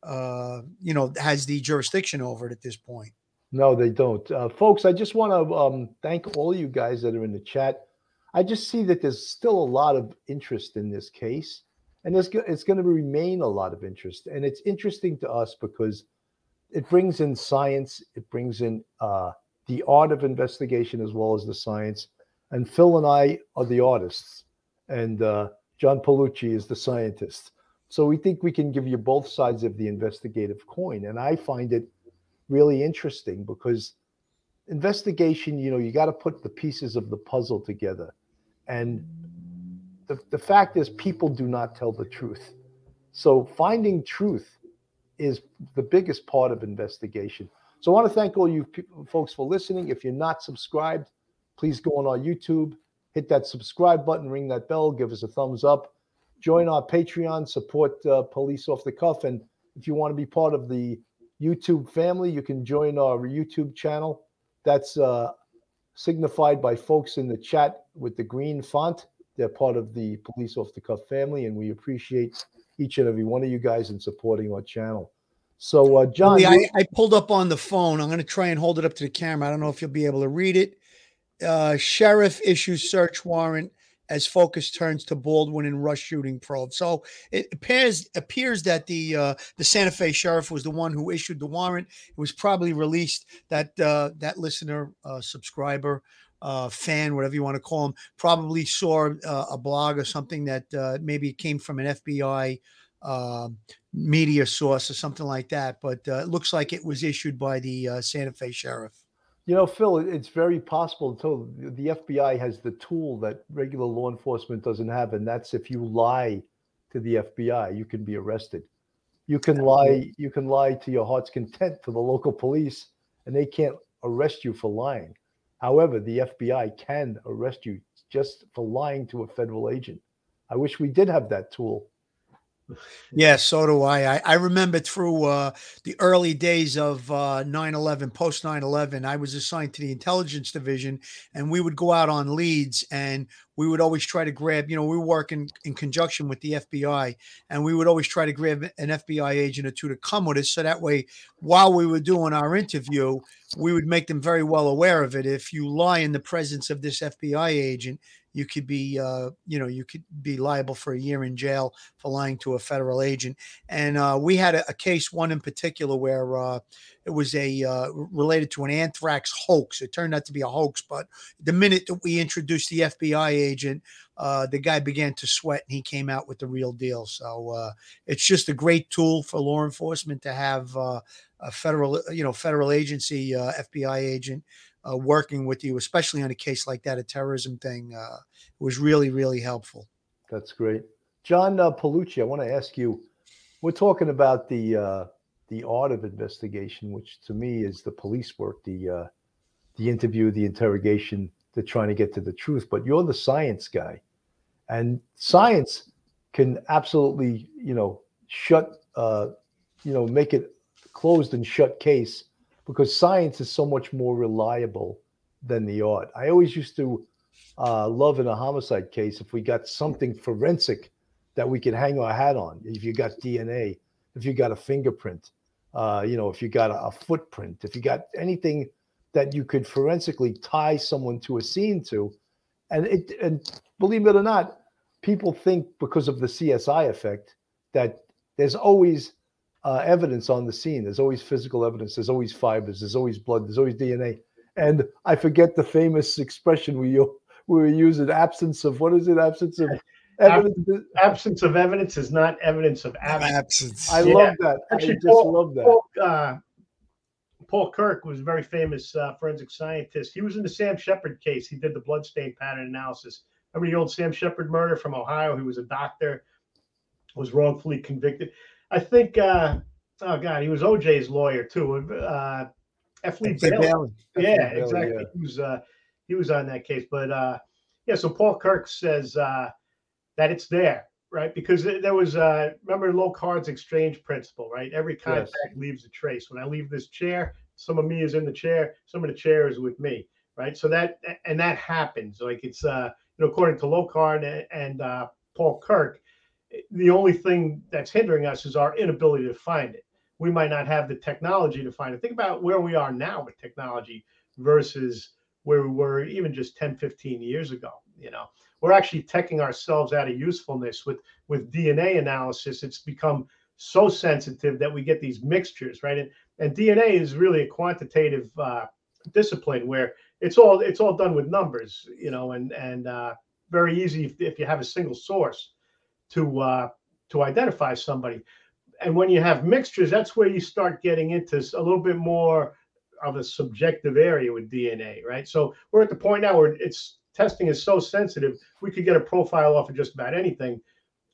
uh, you know, has the jurisdiction over it at this point. No, they don't, uh, folks. I just want to um, thank all you guys that are in the chat I just see that there's still a lot of interest in this case, and there's it's going to remain a lot of interest. And it's interesting to us because it brings in science, it brings in uh, the art of investigation as well as the science. And Phil and I are the artists, and uh, John Paolucci is the scientist. So we think we can give you both sides of the investigative coin. And I find it really interesting because investigation, you know, you got to put the pieces of the puzzle together. And the, the fact is, people do not tell the truth. So finding truth is the biggest part of investigation. So I want to thank all you people, folks for listening. If you're not subscribed, please go on our YouTube, hit that subscribe button, ring that bell, give us a thumbs up, join our Patreon, support uh, Police Off the Cuff. And if you want to be part of the YouTube family, you can join our YouTube channel That's uh, signified by folks in the chat with the green font. They're part of the Police Off the Cuff family, and we appreciate each and every one of you guys in supporting our channel. So, uh, John, Lee, I, I pulled up on the phone. I'm going to try and hold it up to the camera. I don't know if you'll be able to read it. Uh, sheriff issues search warrant as focus turns to Baldwin and Rust shooting probe. So it appears appears that the uh, the Santa Fe sheriff was the one who issued the warrant. It was probably released that uh, that listener, uh, subscriber, uh, fan, whatever you want to call him, probably saw uh, a blog or something that uh, maybe came from an FBI um media source or something like that. But uh, it looks like it was issued by the uh, Santa Fe sheriff. You know, Phil, it's very possible until the FBI has the tool that regular law enforcement doesn't have, and that's if you lie to the FBI, you can be arrested. You can lie, you can lie to your heart's content to the local police, and they can't arrest you for lying. However, the FBI can arrest you just for lying to a federal agent. I wish we did have that tool. Yeah, so do I. I, I remember through uh, the early days of uh, 9/11, post 9/11, I was assigned to the intelligence division, and we would go out on leads, and we would always try to grab. You know, we work working in conjunction with the FBI, and we would always try to grab an FBI agent or two to come with us, so that way, while we were doing our interview, we would make them very well aware of it. If you lie in the presence of this FBI agent, you could be, uh, you know, you could be liable for a year in jail for lying to a federal agent. And uh, we had a, a case, one in particular, where uh, it was a uh, related to an anthrax hoax. It turned out to be a hoax, but the minute that we introduced the FBI agent, uh, the guy began to sweat and he came out with the real deal. So uh, it's just a great tool for law enforcement to have uh, a federal, you know, federal agency, uh, FBI agent. Uh, working with you, especially on a case like that, a terrorism thing, uh, was really, really helpful. That's great, John uh, Paolucci. I want to ask you. We're talking about the the art of investigation, which to me is the police work, the uh, the interview, the interrogation, the trying to get to the truth. But you're the science guy, and science can absolutely, you know, shut, uh, you know, make it closed and shut case because science is so much more reliable than the art. I always used to uh, love in a homicide case if we got something forensic that we could hang our hat on. If you got DNA, if you got a fingerprint, uh, you know, if you got a, a footprint, if you got anything that you could forensically tie someone to a scene to, and it and believe it or not, people think because of the CSI effect that there's always uh, evidence on the scene. There's always physical evidence. There's always fibers. There's always blood. There's always DNA. And I forget the famous expression we we were using: absence of what is it? Absence of evidence. Absence of evidence is not evidence of absence. Absence. I Yeah. love that. I Actually, just Paul- love that. Paul, uh, Paul Kirk was a very famous uh, forensic scientist. He was in the Sam Sheppard case. He did the bloodstain pattern analysis. Remember the old Sam Sheppard murder from Ohio? He was a doctor, was wrongfully convicted. I think, uh, oh God, he was OJ's lawyer too. Uh, F. Lee Lee Bailey. Bailey. Yeah, Bailey, exactly. yeah. He was uh, he was on that case, but uh, yeah. So Paul Kirk says uh, that it's there, right? Because there was uh, remember Locard's exchange principle, right? Every contact leaves a trace. When I leave this chair, some of me is in the chair, some of the chair is with me, right? So that and that happens. Like it's uh, you know, according to Locard and, and uh, Paul Kirk, the only thing that's hindering us is our inability to find it. We might not have the technology to find it. Think about where we are now with technology versus where we were even just 10, 15 years ago. You know, we're actually taking ourselves out of usefulness with with DNA analysis. It's become so sensitive that we get these mixtures, right? And, and DNA is really a quantitative uh, discipline where it's all it's all done with numbers, you know, and and uh, very easy if, if you have a single source to uh, to identify somebody. And when you have mixtures, that's where you start getting into a little bit more of a subjective area with DNA, right? So we're at the point now where it's testing is so sensitive, we could get a profile off of just about anything.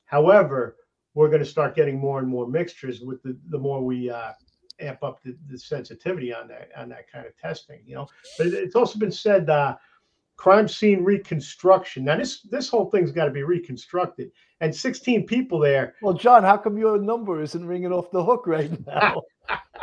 However, we're going to start getting more and more mixtures with the the more we uh, amp up the, the sensitivity on that on that kind of testing. You know, but it- it's also been said uh, crime scene reconstruction. Now this this whole thing's got to be reconstructed, and 16 people there. Well, John, how come your number isn't ringing off the hook right now?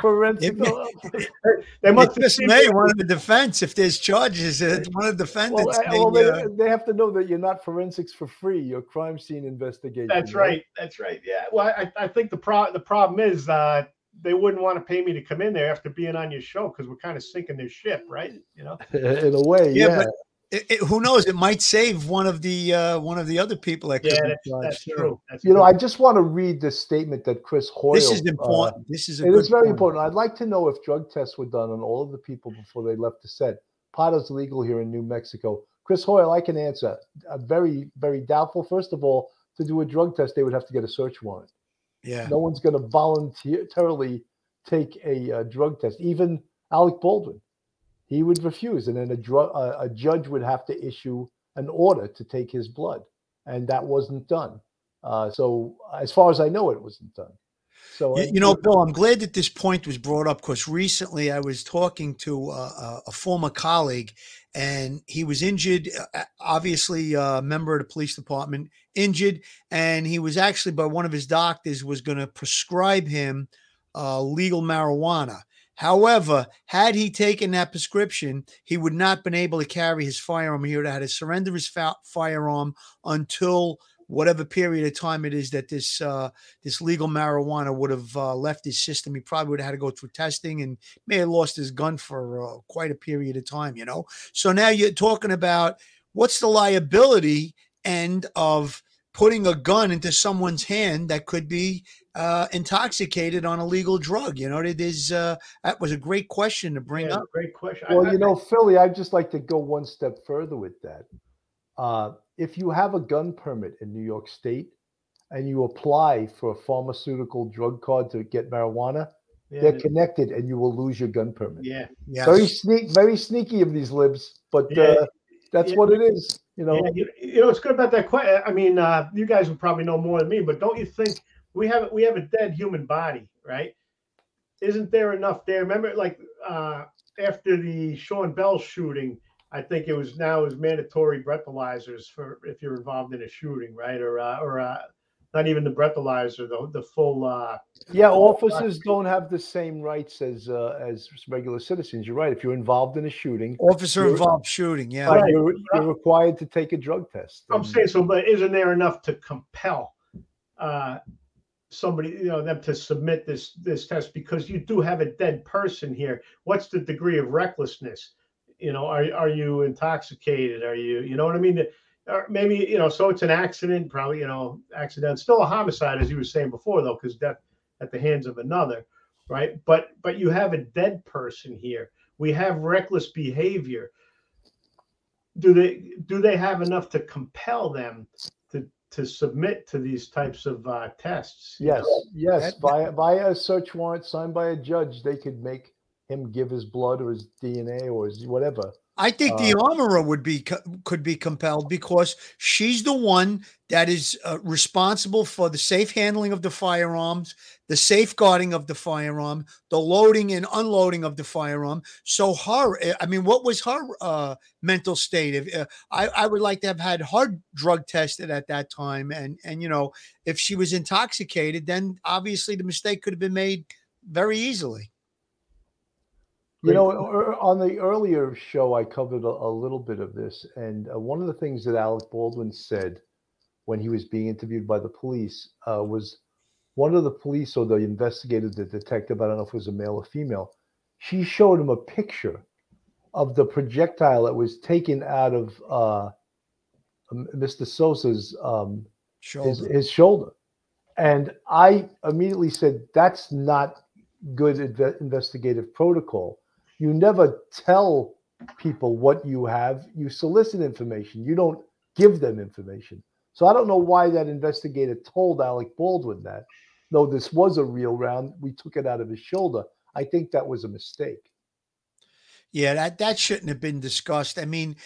Forensic. They must It just have may seen- one of the defense if there's charges. It's one of the defendants. I- may, well, they, uh, they have to know that you're not forensics for free. You're crime scene investigation. That's right. That's right. Yeah. Well, I, I think the pro the problem is uh, they wouldn't want to pay me to come in there after being on your show because we're kind of sinking their ship, right? You know. In a way, Yeah, yeah. but- it, it- who knows? It might save one of the uh, one of the other people that could Yeah, be that's, that's true. That's you know. I just want to read the statement that Chris Hoyle. This is uh, important. this is a It good is very point. important. I'd like to know if drug tests were done on all of the people before they left the set. Pot is legal here in New Mexico. Chris Hoyle, I can answer. Uh, very, very doubtful. First of all, to do a drug test, they would have to get a search warrant. Yeah. No one's going to voluntarily take a uh, drug test. Even Alec Baldwin, he would refuse, and then a drug uh, a judge would have to issue an order to take his blood, and that wasn't done. Uh, so, as far as I know, it wasn't done. So, You, you know, Bill, I'm glad that this point was brought up because recently I was talking to uh, a, a former colleague and he was injured, uh, obviously a member of the police department, injured, and he was actually by one of his doctors was going to prescribe him uh, legal marijuana. However, had he taken that prescription, he would not been able to carry his firearm. He would have had to surrender his fa- firearm until whatever period of time it is that this uh, this legal marijuana would have uh, left his system. He probably would have had to go through testing and may have lost his gun for uh, quite a period of time, you know. So now you're talking about what's the liability end of putting a gun into someone's hand that could be uh, intoxicated on a legal drug. You know, it is uh, that was a great question to bring Yeah, up. great question. Well, I- you know, Philly, I'd just like to go one step further with that. Uh, if you have a gun permit in New York State and you apply for a pharmaceutical drug card to get marijuana, yeah, they're connected and you will lose your gun permit. yeah, Yes. Very sneak, very sneaky of these libs, but Yeah. uh, that's Yeah. what it is. You know, yeah. You, you know, it's good about that question. I mean, uh, you guys would probably know more than me, but don't you think we have we have a dead human body, right? Isn't there enough there? Remember, like uh, after the Sean Bell shooting, I think it was now is mandatory breathalyzers for if you're involved in a shooting, right? Or uh, or uh, not even the breathalyzer, the the full. Uh, yeah, officers don't have the same rights as uh, as regular citizens. You're right. If you're involved in a shooting, Officer involved shooting. Yeah. Right. you're, you're required to take a drug test. I'm And- saying so, but isn't there enough to compel uh, somebody, you know, them to submit this this test because you do have a dead person here? What's the degree of recklessness? You know, are are you intoxicated? Are you, you know what I mean? Or maybe you know, so it's an accident, probably you know, accident, still a homicide, as you were saying before, though, because death at the hands of another, right? But but you have a dead person here. We have reckless behavior do they do they have enough to compel them to to submit to these types of uh, tests? Yes, know? yes. That- Via via a search warrant signed by a judge, they could make him give his blood or his DNA or his whatever. I think the Uh, armorer would be could be compelled because she's the one that is uh, responsible for the safe handling of the firearms, the safeguarding of the firearm, the loading and unloading of the firearm. So her, eh, I mean, what was her uh, mental state? If uh, I, I would like to have had her drug tested at that time, and and you know, if she was intoxicated, then obviously the mistake could have been made very easily. You know, on the earlier show, I covered a, a little bit of this, and uh, one of the things that Alec Baldwin said when he was being interviewed by the police uh, was one of the police or the investigator, the detective, I don't know if it was a male or female, she showed him a picture of the projectile that was taken out of uh, Mr. Souza's um, his, Shoulder. his shoulder. And I immediately said, that's not good inve- investigative protocol. You never tell people what you have, you solicit information, you don't give them information. So I don't know why that investigator told Alec Baldwin that. No, this was a real round. We took it out of his shoulder. I think that was a mistake. Yeah, that that shouldn't have been discussed. I mean,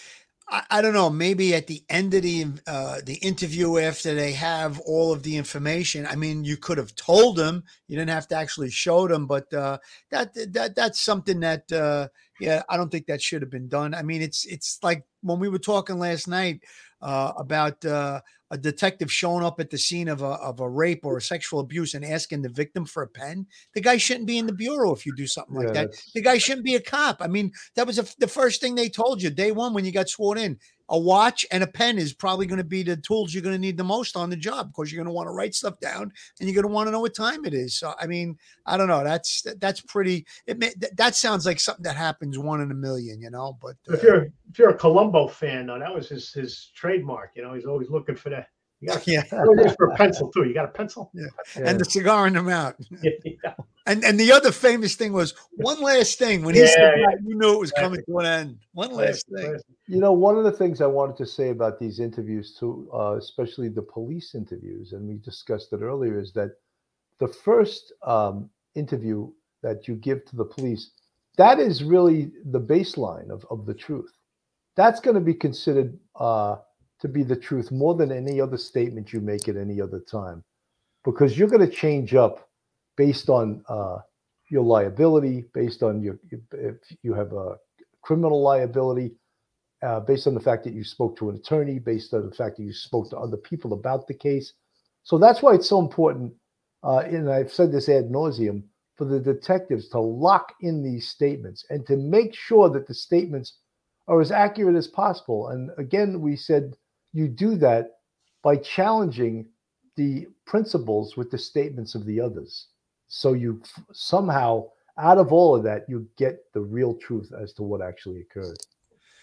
I, I don't know. Maybe at the end of the uh, the interview, after they have all of the information, I mean, you could have told them. You didn't have to actually show them, but uh, that that that's something that uh, yeah, I don't think that should have been done. I mean, it's it's like when we were talking last night uh, about uh, a detective showing up at the scene of a of a rape or a sexual abuse and asking the victim for a pen. The guy shouldn't be in the bureau if you do something like that. The guy shouldn't be a cop. I mean, that was a, the first thing they told you day one when you got sworn in. A watch and a pen is probably going to be the tools you're going to need the most on the job because you're going to want to write stuff down and you're going to want to know what time it is. So, I mean, I don't know. That's that's pretty. It may, that, sounds like something that happens one in a million, you know. But If uh, you're if you're a Columbo fan, though, that was his his trademark. You know, he's always looking for that. You got yeah, for a pencil too. You got a pencil? Yeah. Yeah. and the cigar in the mouth. yeah. And and the other famous thing was one last thing when he Yeah, said yeah. that, you knew it was coming to an end. One last thing. You know, one of the things I wanted to say about these interviews, too, uh, especially the police interviews, and we discussed it earlier, is that the first um, interview that you give to the police, that is really the baseline of, of the truth. That's going to be considered uh, to be the truth more than any other statement you make at any other time, because you're going to change up based on uh, your liability, based on your if you have a criminal liability, uh, based on the fact that you spoke to an attorney, based on the fact that you spoke to other people about the case. So that's why it's so important. Uh, and I've said this ad nauseum for the detectives to lock in these statements and to make sure that the statements are as accurate as possible. And again, we said you do that by challenging the principles with the statements of the others. So you f- somehow, out of all of that, you get the real truth as to what actually occurred.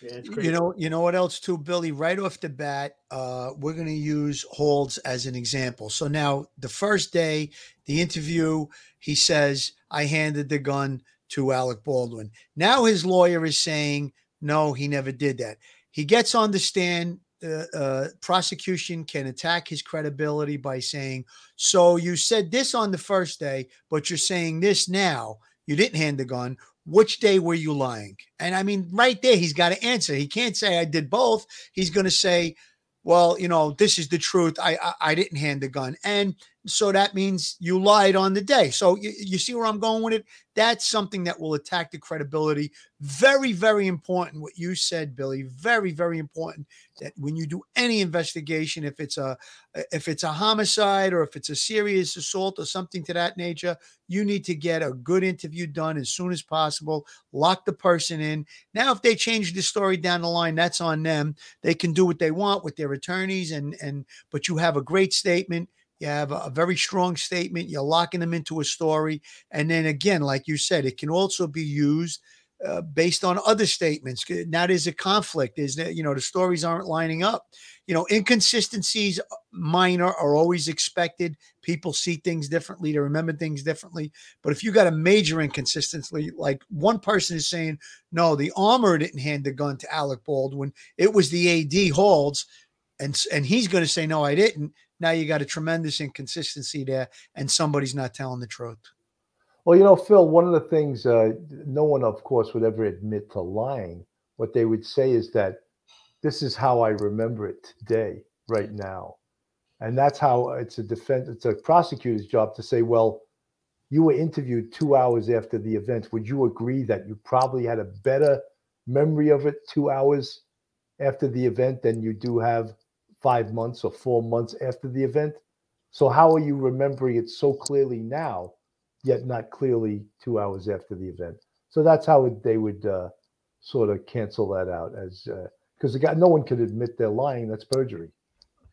Yeah, You know, you know what else too, Billy? Right off the bat, uh, we're going to use Halls as an example. So now, the first day, the interview, he says, "I handed the gun to Alec Baldwin." Now his lawyer is saying, "No, he never did that." He gets on the stand. Uh, uh, prosecution can attack his credibility by saying, "So you said this on the first day, but you're saying this now. You didn't hand the gun which day were you lying? And I mean, right there, he's got to answer. He can't say I did both. He's going to say, well, you know, this is the truth. I, I I didn't hand the gun, and so that means you lied on the day. So you, you see where I'm going with it. That's something that will attack the credibility. Very, very important. What you said, Billy. Very, very important. That when you do any investigation, if it's a uh, if it's a homicide or if it's a serious assault or something to that nature, you need to get a good interview done as soon as possible. Lock the person in. Now, if they change the story down the line, that's on them. They can do what they want with their attorneys, and and but you have a great statement. You have a, very strong statement. You're locking them into a story, and then again, like you said, it can also be used. Uh, based on other statements. Now there's a conflict. Is that you know the stories aren't lining up. You know inconsistencies, uh, minor, are always expected. People see things differently. They remember things differently. But if you got a major inconsistency, like one person is saying, no, the armor didn't hand the gun to Alec Baldwin, it was the AD Halls, and and he's going to say, no, I didn't. Now you got a tremendous inconsistency there, and somebody's not telling the truth. Well, you know, Phil, one of the things uh, no one, of course, would ever admit to lying. What they would say is that this is how I remember it today, right now. And that's how it's a defense, it's a prosecutor's job to say, well, you were interviewed two hours after the event. Would you agree that you probably had a better memory of it two hours after the event than you do have five months or four months after the event? So, how are you remembering it so clearly now? yet not clearly two hours after the event. So that's how it, they would uh, sort of cancel that out as because guy, no one could admit they're lying. That's perjury.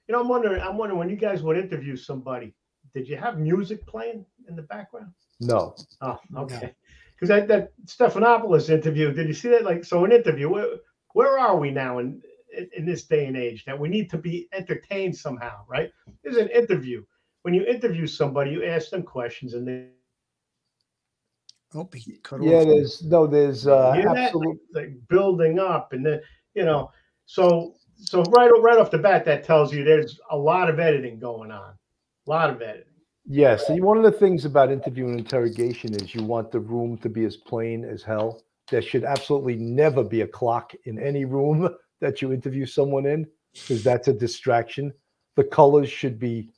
You know, I'm wondering. I'm wondering when you guys would interview somebody, did you have music playing in the background? No, Oh, okay. Because that that Stephanopoulos interview, did you see that? Like, so an interview. Where where are we now in in, in this day and age that we need to be entertained somehow, right? There's an interview. When you interview somebody, you ask them questions, and they Oh, he cut yeah, off. there's no, there's uh, hear that? like building up, and then you know, so so right right off the bat, that tells you there's a lot of editing going on, a lot of editing. Yes, and one of the things about interview and interrogation is you want the room to be as plain as hell. There should absolutely never be a clock in any room that you interview someone in because that's a distraction. The colors should be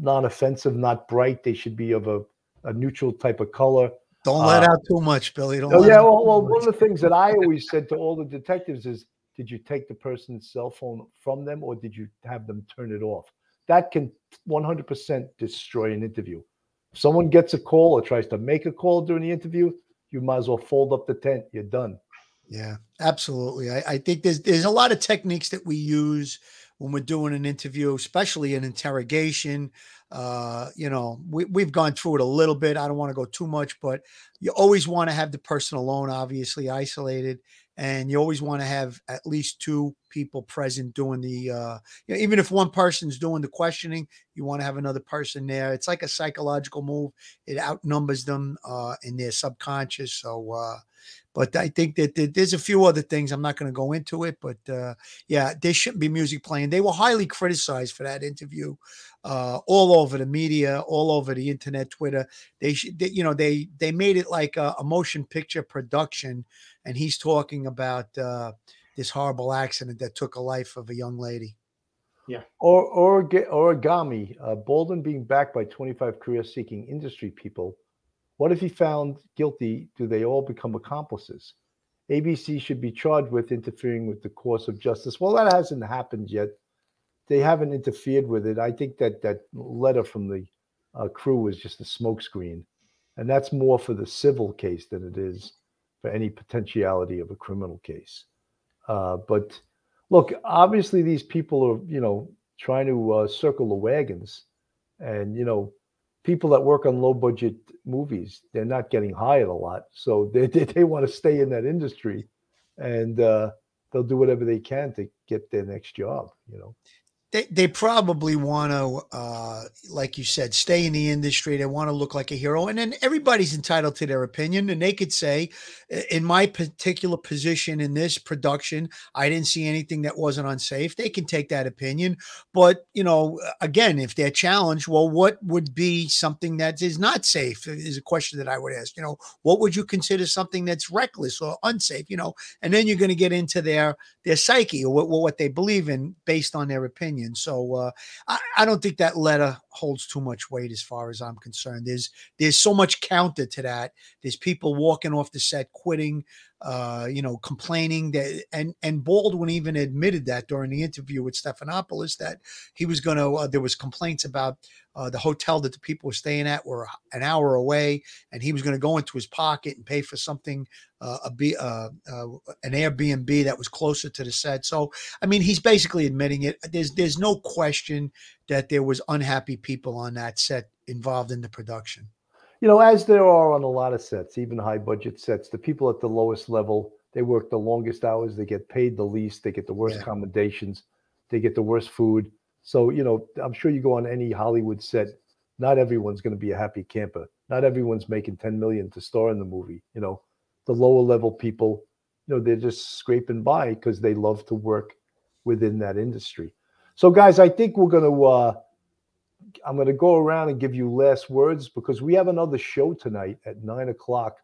non-offensive, not bright. They should be of a, a neutral type of color. Don't let Uh, out too much, Billy. Don't Oh let yeah, well, well, one of the things that I always said to all the detectives is, did you take the person's cell phone from them, or did you have them turn it off? That can 100% destroy an interview. If someone gets a call or tries to make a call during the interview, you might as well fold up the tent. You're done. Yeah, absolutely. I, I think there's there's a lot of techniques that we use when we're doing an interview, especially an interrogation. Uh, you know, we, we've gone through it a little bit. I don't want to go too much, but you always want to have the person alone, obviously isolated, and you always want to have at least two people present doing the. Uh, you know, even if one person's doing the questioning, you want to have another person there. It's like a psychological move. It outnumbers them uh, in their subconscious. So. Uh, but I think that, there's a few other things. I'm not going to go into it, but uh, yeah, there shouldn't be music playing. They were highly criticized for that interview, uh, all over the media, all over the internet, Twitter. They should, they, you know, they they made it like a, a motion picture production, and he's talking about uh, this horrible accident that took a life of a young lady. Yeah. Or, or origami, uh, Baldwin being backed by 25 career-seeking industry people. What if he found guilty? Do they all become accomplices? ABC should be charged with interfering with the course of justice. Well, that hasn't happened yet. They haven't interfered with it. I think that that letter from the uh, crew was just a smokescreen, and that's more for the civil case than it is for any potentiality of a criminal case. Uh, but look, obviously these people are, you know, trying to uh, circle the wagons, and you know, people that work on low budget movies, they're not getting hired a lot, so they they, they want to stay in that industry, and uh, they'll do whatever they can to get their next job. You know. They they probably want to, uh, like you said, stay in the industry. They want to look like a hero, and then everybody's entitled to their opinion. And they could say, in my particular position in this production, I didn't see anything that wasn't unsafe. They can take that opinion, but you know, again, if they're challenged, well, what would be something that is not safe? Is a question that I would ask. You know, what would you consider something that's reckless or unsafe? You know, and then you're going to get into their their psyche or what, what they believe in based on their opinion. And so uh, I, I don't think that letter holds too much weight as far as I'm concerned. There's there's so much counter to that. There's people walking off the set, quitting, uh, you know, complaining that, and and Baldwin even admitted that during the interview with Stephanopoulos that he was going to. Uh, there was complaints about uh, the hotel that the people were staying at were an hour away, and he was going to go into his pocket and pay for something, uh, a B, uh, uh, an Airbnb that was closer to the set. So, I mean, he's basically admitting it. There's there's no question that there was unhappy people on that set involved in the production. You know, as there are on a lot of sets, even high budget sets, the people at the lowest level, they work the longest hours, they get paid the least, they get the worst Yeah. accommodations, they get the worst food. So, you know, I'm sure you go on any Hollywood set, not everyone's going to be a happy camper. Not everyone's making 10 million to star in the movie. You know, the lower level people, you know, they're just scraping by because they love to work within that industry. So, guys, I think we're going to uh, I'm going to go around and give you last words because we have another show tonight at nine o'clock.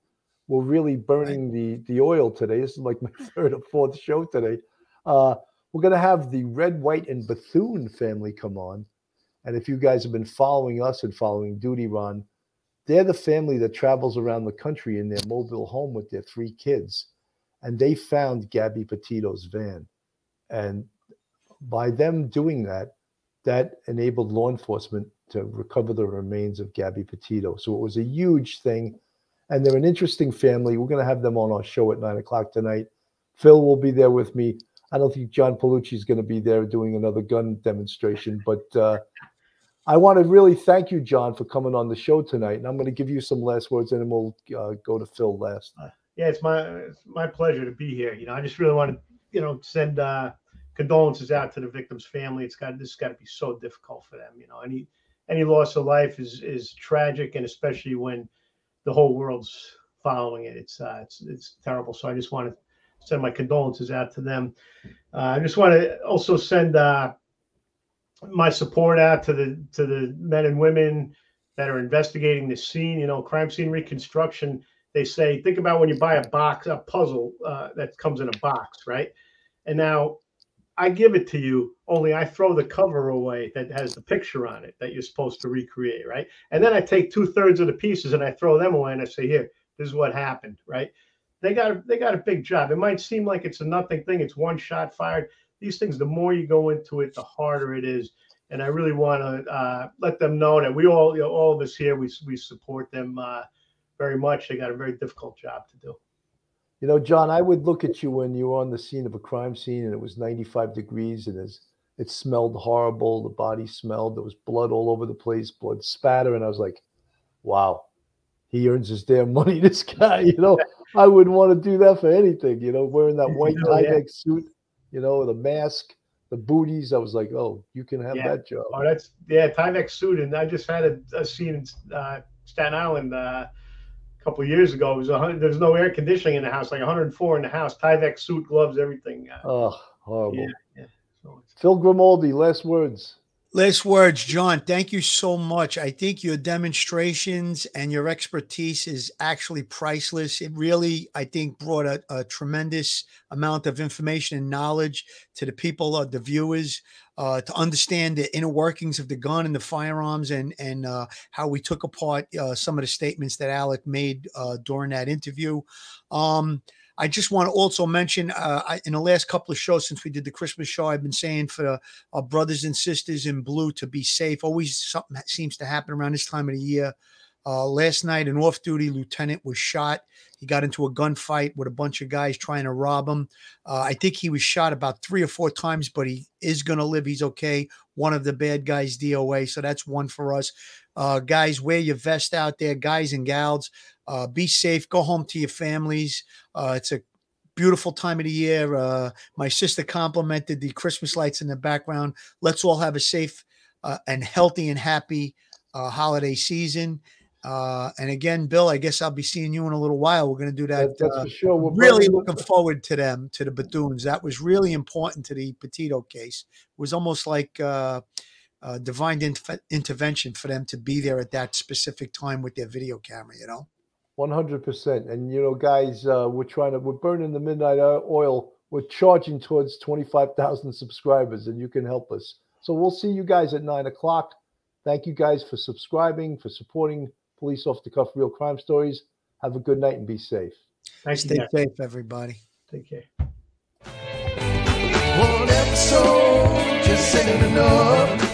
We're really burning the the oil today. This is like my third or fourth show today. Uh, we're going to have the Red, White, and Bethune family come on. And if you guys have been following us and following Duty Run, they're the family that travels around the country in their mobile home with their three kids. And they found Gabby Petito's van. And by them doing that, that enabled law enforcement to recover the remains of Gabby Petito. So it was a huge thing. And they're an interesting family. We're going to have them on our show at nine o'clock tonight. Phil will be there with me. I don't think John Paolucci is going to be there doing another gun demonstration, but uh, I want to really thank you, John, for coming on the show tonight. And I'm going to give you some last words, and then we'll uh, go to Phil last. Yeah, it's my it's my pleasure to be here. You know, I just really want to, you know, send uh, condolences out to the victim's family. It's got this got to be so difficult for them. You know, any any loss of life is is tragic, and especially when the whole world's following it. It's uh, it's it's terrible. So I just want to send my condolences out to them. Uh, I just want to also send uh, my support out to the to the men and women that are investigating the scene. You know, crime scene reconstruction. They say think about when you buy a box, a puzzle uh, that comes in a box, right? And now I give it to you, only I throw the cover away that has the picture on it that you're supposed to recreate, right? And then I take two thirds of the pieces and I throw them away and I say, here, this is what happened, right? They got a, they got a big job. It might seem like it's a nothing thing. It's one shot fired. These things, the more you go into it, the harder it is. And I really want to uh, let them know that we all, you know, all of us here, we we support them uh, very much. They got a very difficult job to do. You know, John, I would look at you when you were on the scene of a crime scene and it was 95 degrees and it smelled horrible. The body smelled. There was blood all over the place, blood spatter, and I was like, "Wow, he earns his damn money. This guy, you know, I wouldn't want to do that for anything. You know, wearing that white Oh, yeah. Tyvek suit, you know, the mask, the booties. I was like, oh, you can have Yeah. that job. Oh, that's yeah, Tyvek suit, and I just had a, a scene in uh, Staten Island uh, couple of years ago. It was a hundred. There was no air conditioning in the house, like 104 in the house. Tyvek suit, gloves, everything. Uh, Oh, horrible. Yeah. so it's, Phil Grimaldi, last words. Last words, John. Thank you so much. I think your demonstrations and your expertise is actually priceless. It really, I think, brought a, a tremendous amount of information and knowledge to the people, uh, the viewers, uh, to understand the inner workings of the gun and the firearms, and and uh, how we took apart uh, some of the statements that Alec made uh, during that interview. Um, I just want to also mention uh, I, in the last couple of shows since we did the Christmas show, I've been saying for our brothers and sisters in blue to be safe. Always something that seems to happen around this time of the year. Uh, last night, an off duty lieutenant was shot. He got into a gunfight with a bunch of guys trying to rob him. Uh, I think he was shot about three or four times, but he is going to live. He's okay. One of the bad guys, DOA. So that's one for us. Uh, guys, wear your vest out there, guys and gals. Uh, be safe. Go home to your families. Uh, it's a beautiful time of the year. Uh, my sister complimented the Christmas lights in the background. Let's all have a safe uh, and healthy and happy uh, holiday season. Uh, and again, Bill, I guess I'll be seeing you in a little while. We're going to do that. That- that's uh, for sure. We're really looking forward to them, to the Bethunes. That was really important to the Petito case. It was almost like uh, divine inf- intervention for them to be there at that specific time with their video camera, you know? One hundred percent. And you know, guys, uh, we're trying to we're burning the midnight oil. We're charging towards twenty five thousand subscribers, and you can help us. So we'll see you guys at nine o'clock. Thank you guys for subscribing, for supporting Police Off the Cuff Real Crime Stories. Have a good night and be safe. thank you. Stay guys. safe, everybody. Take care. One episode just ain't enough.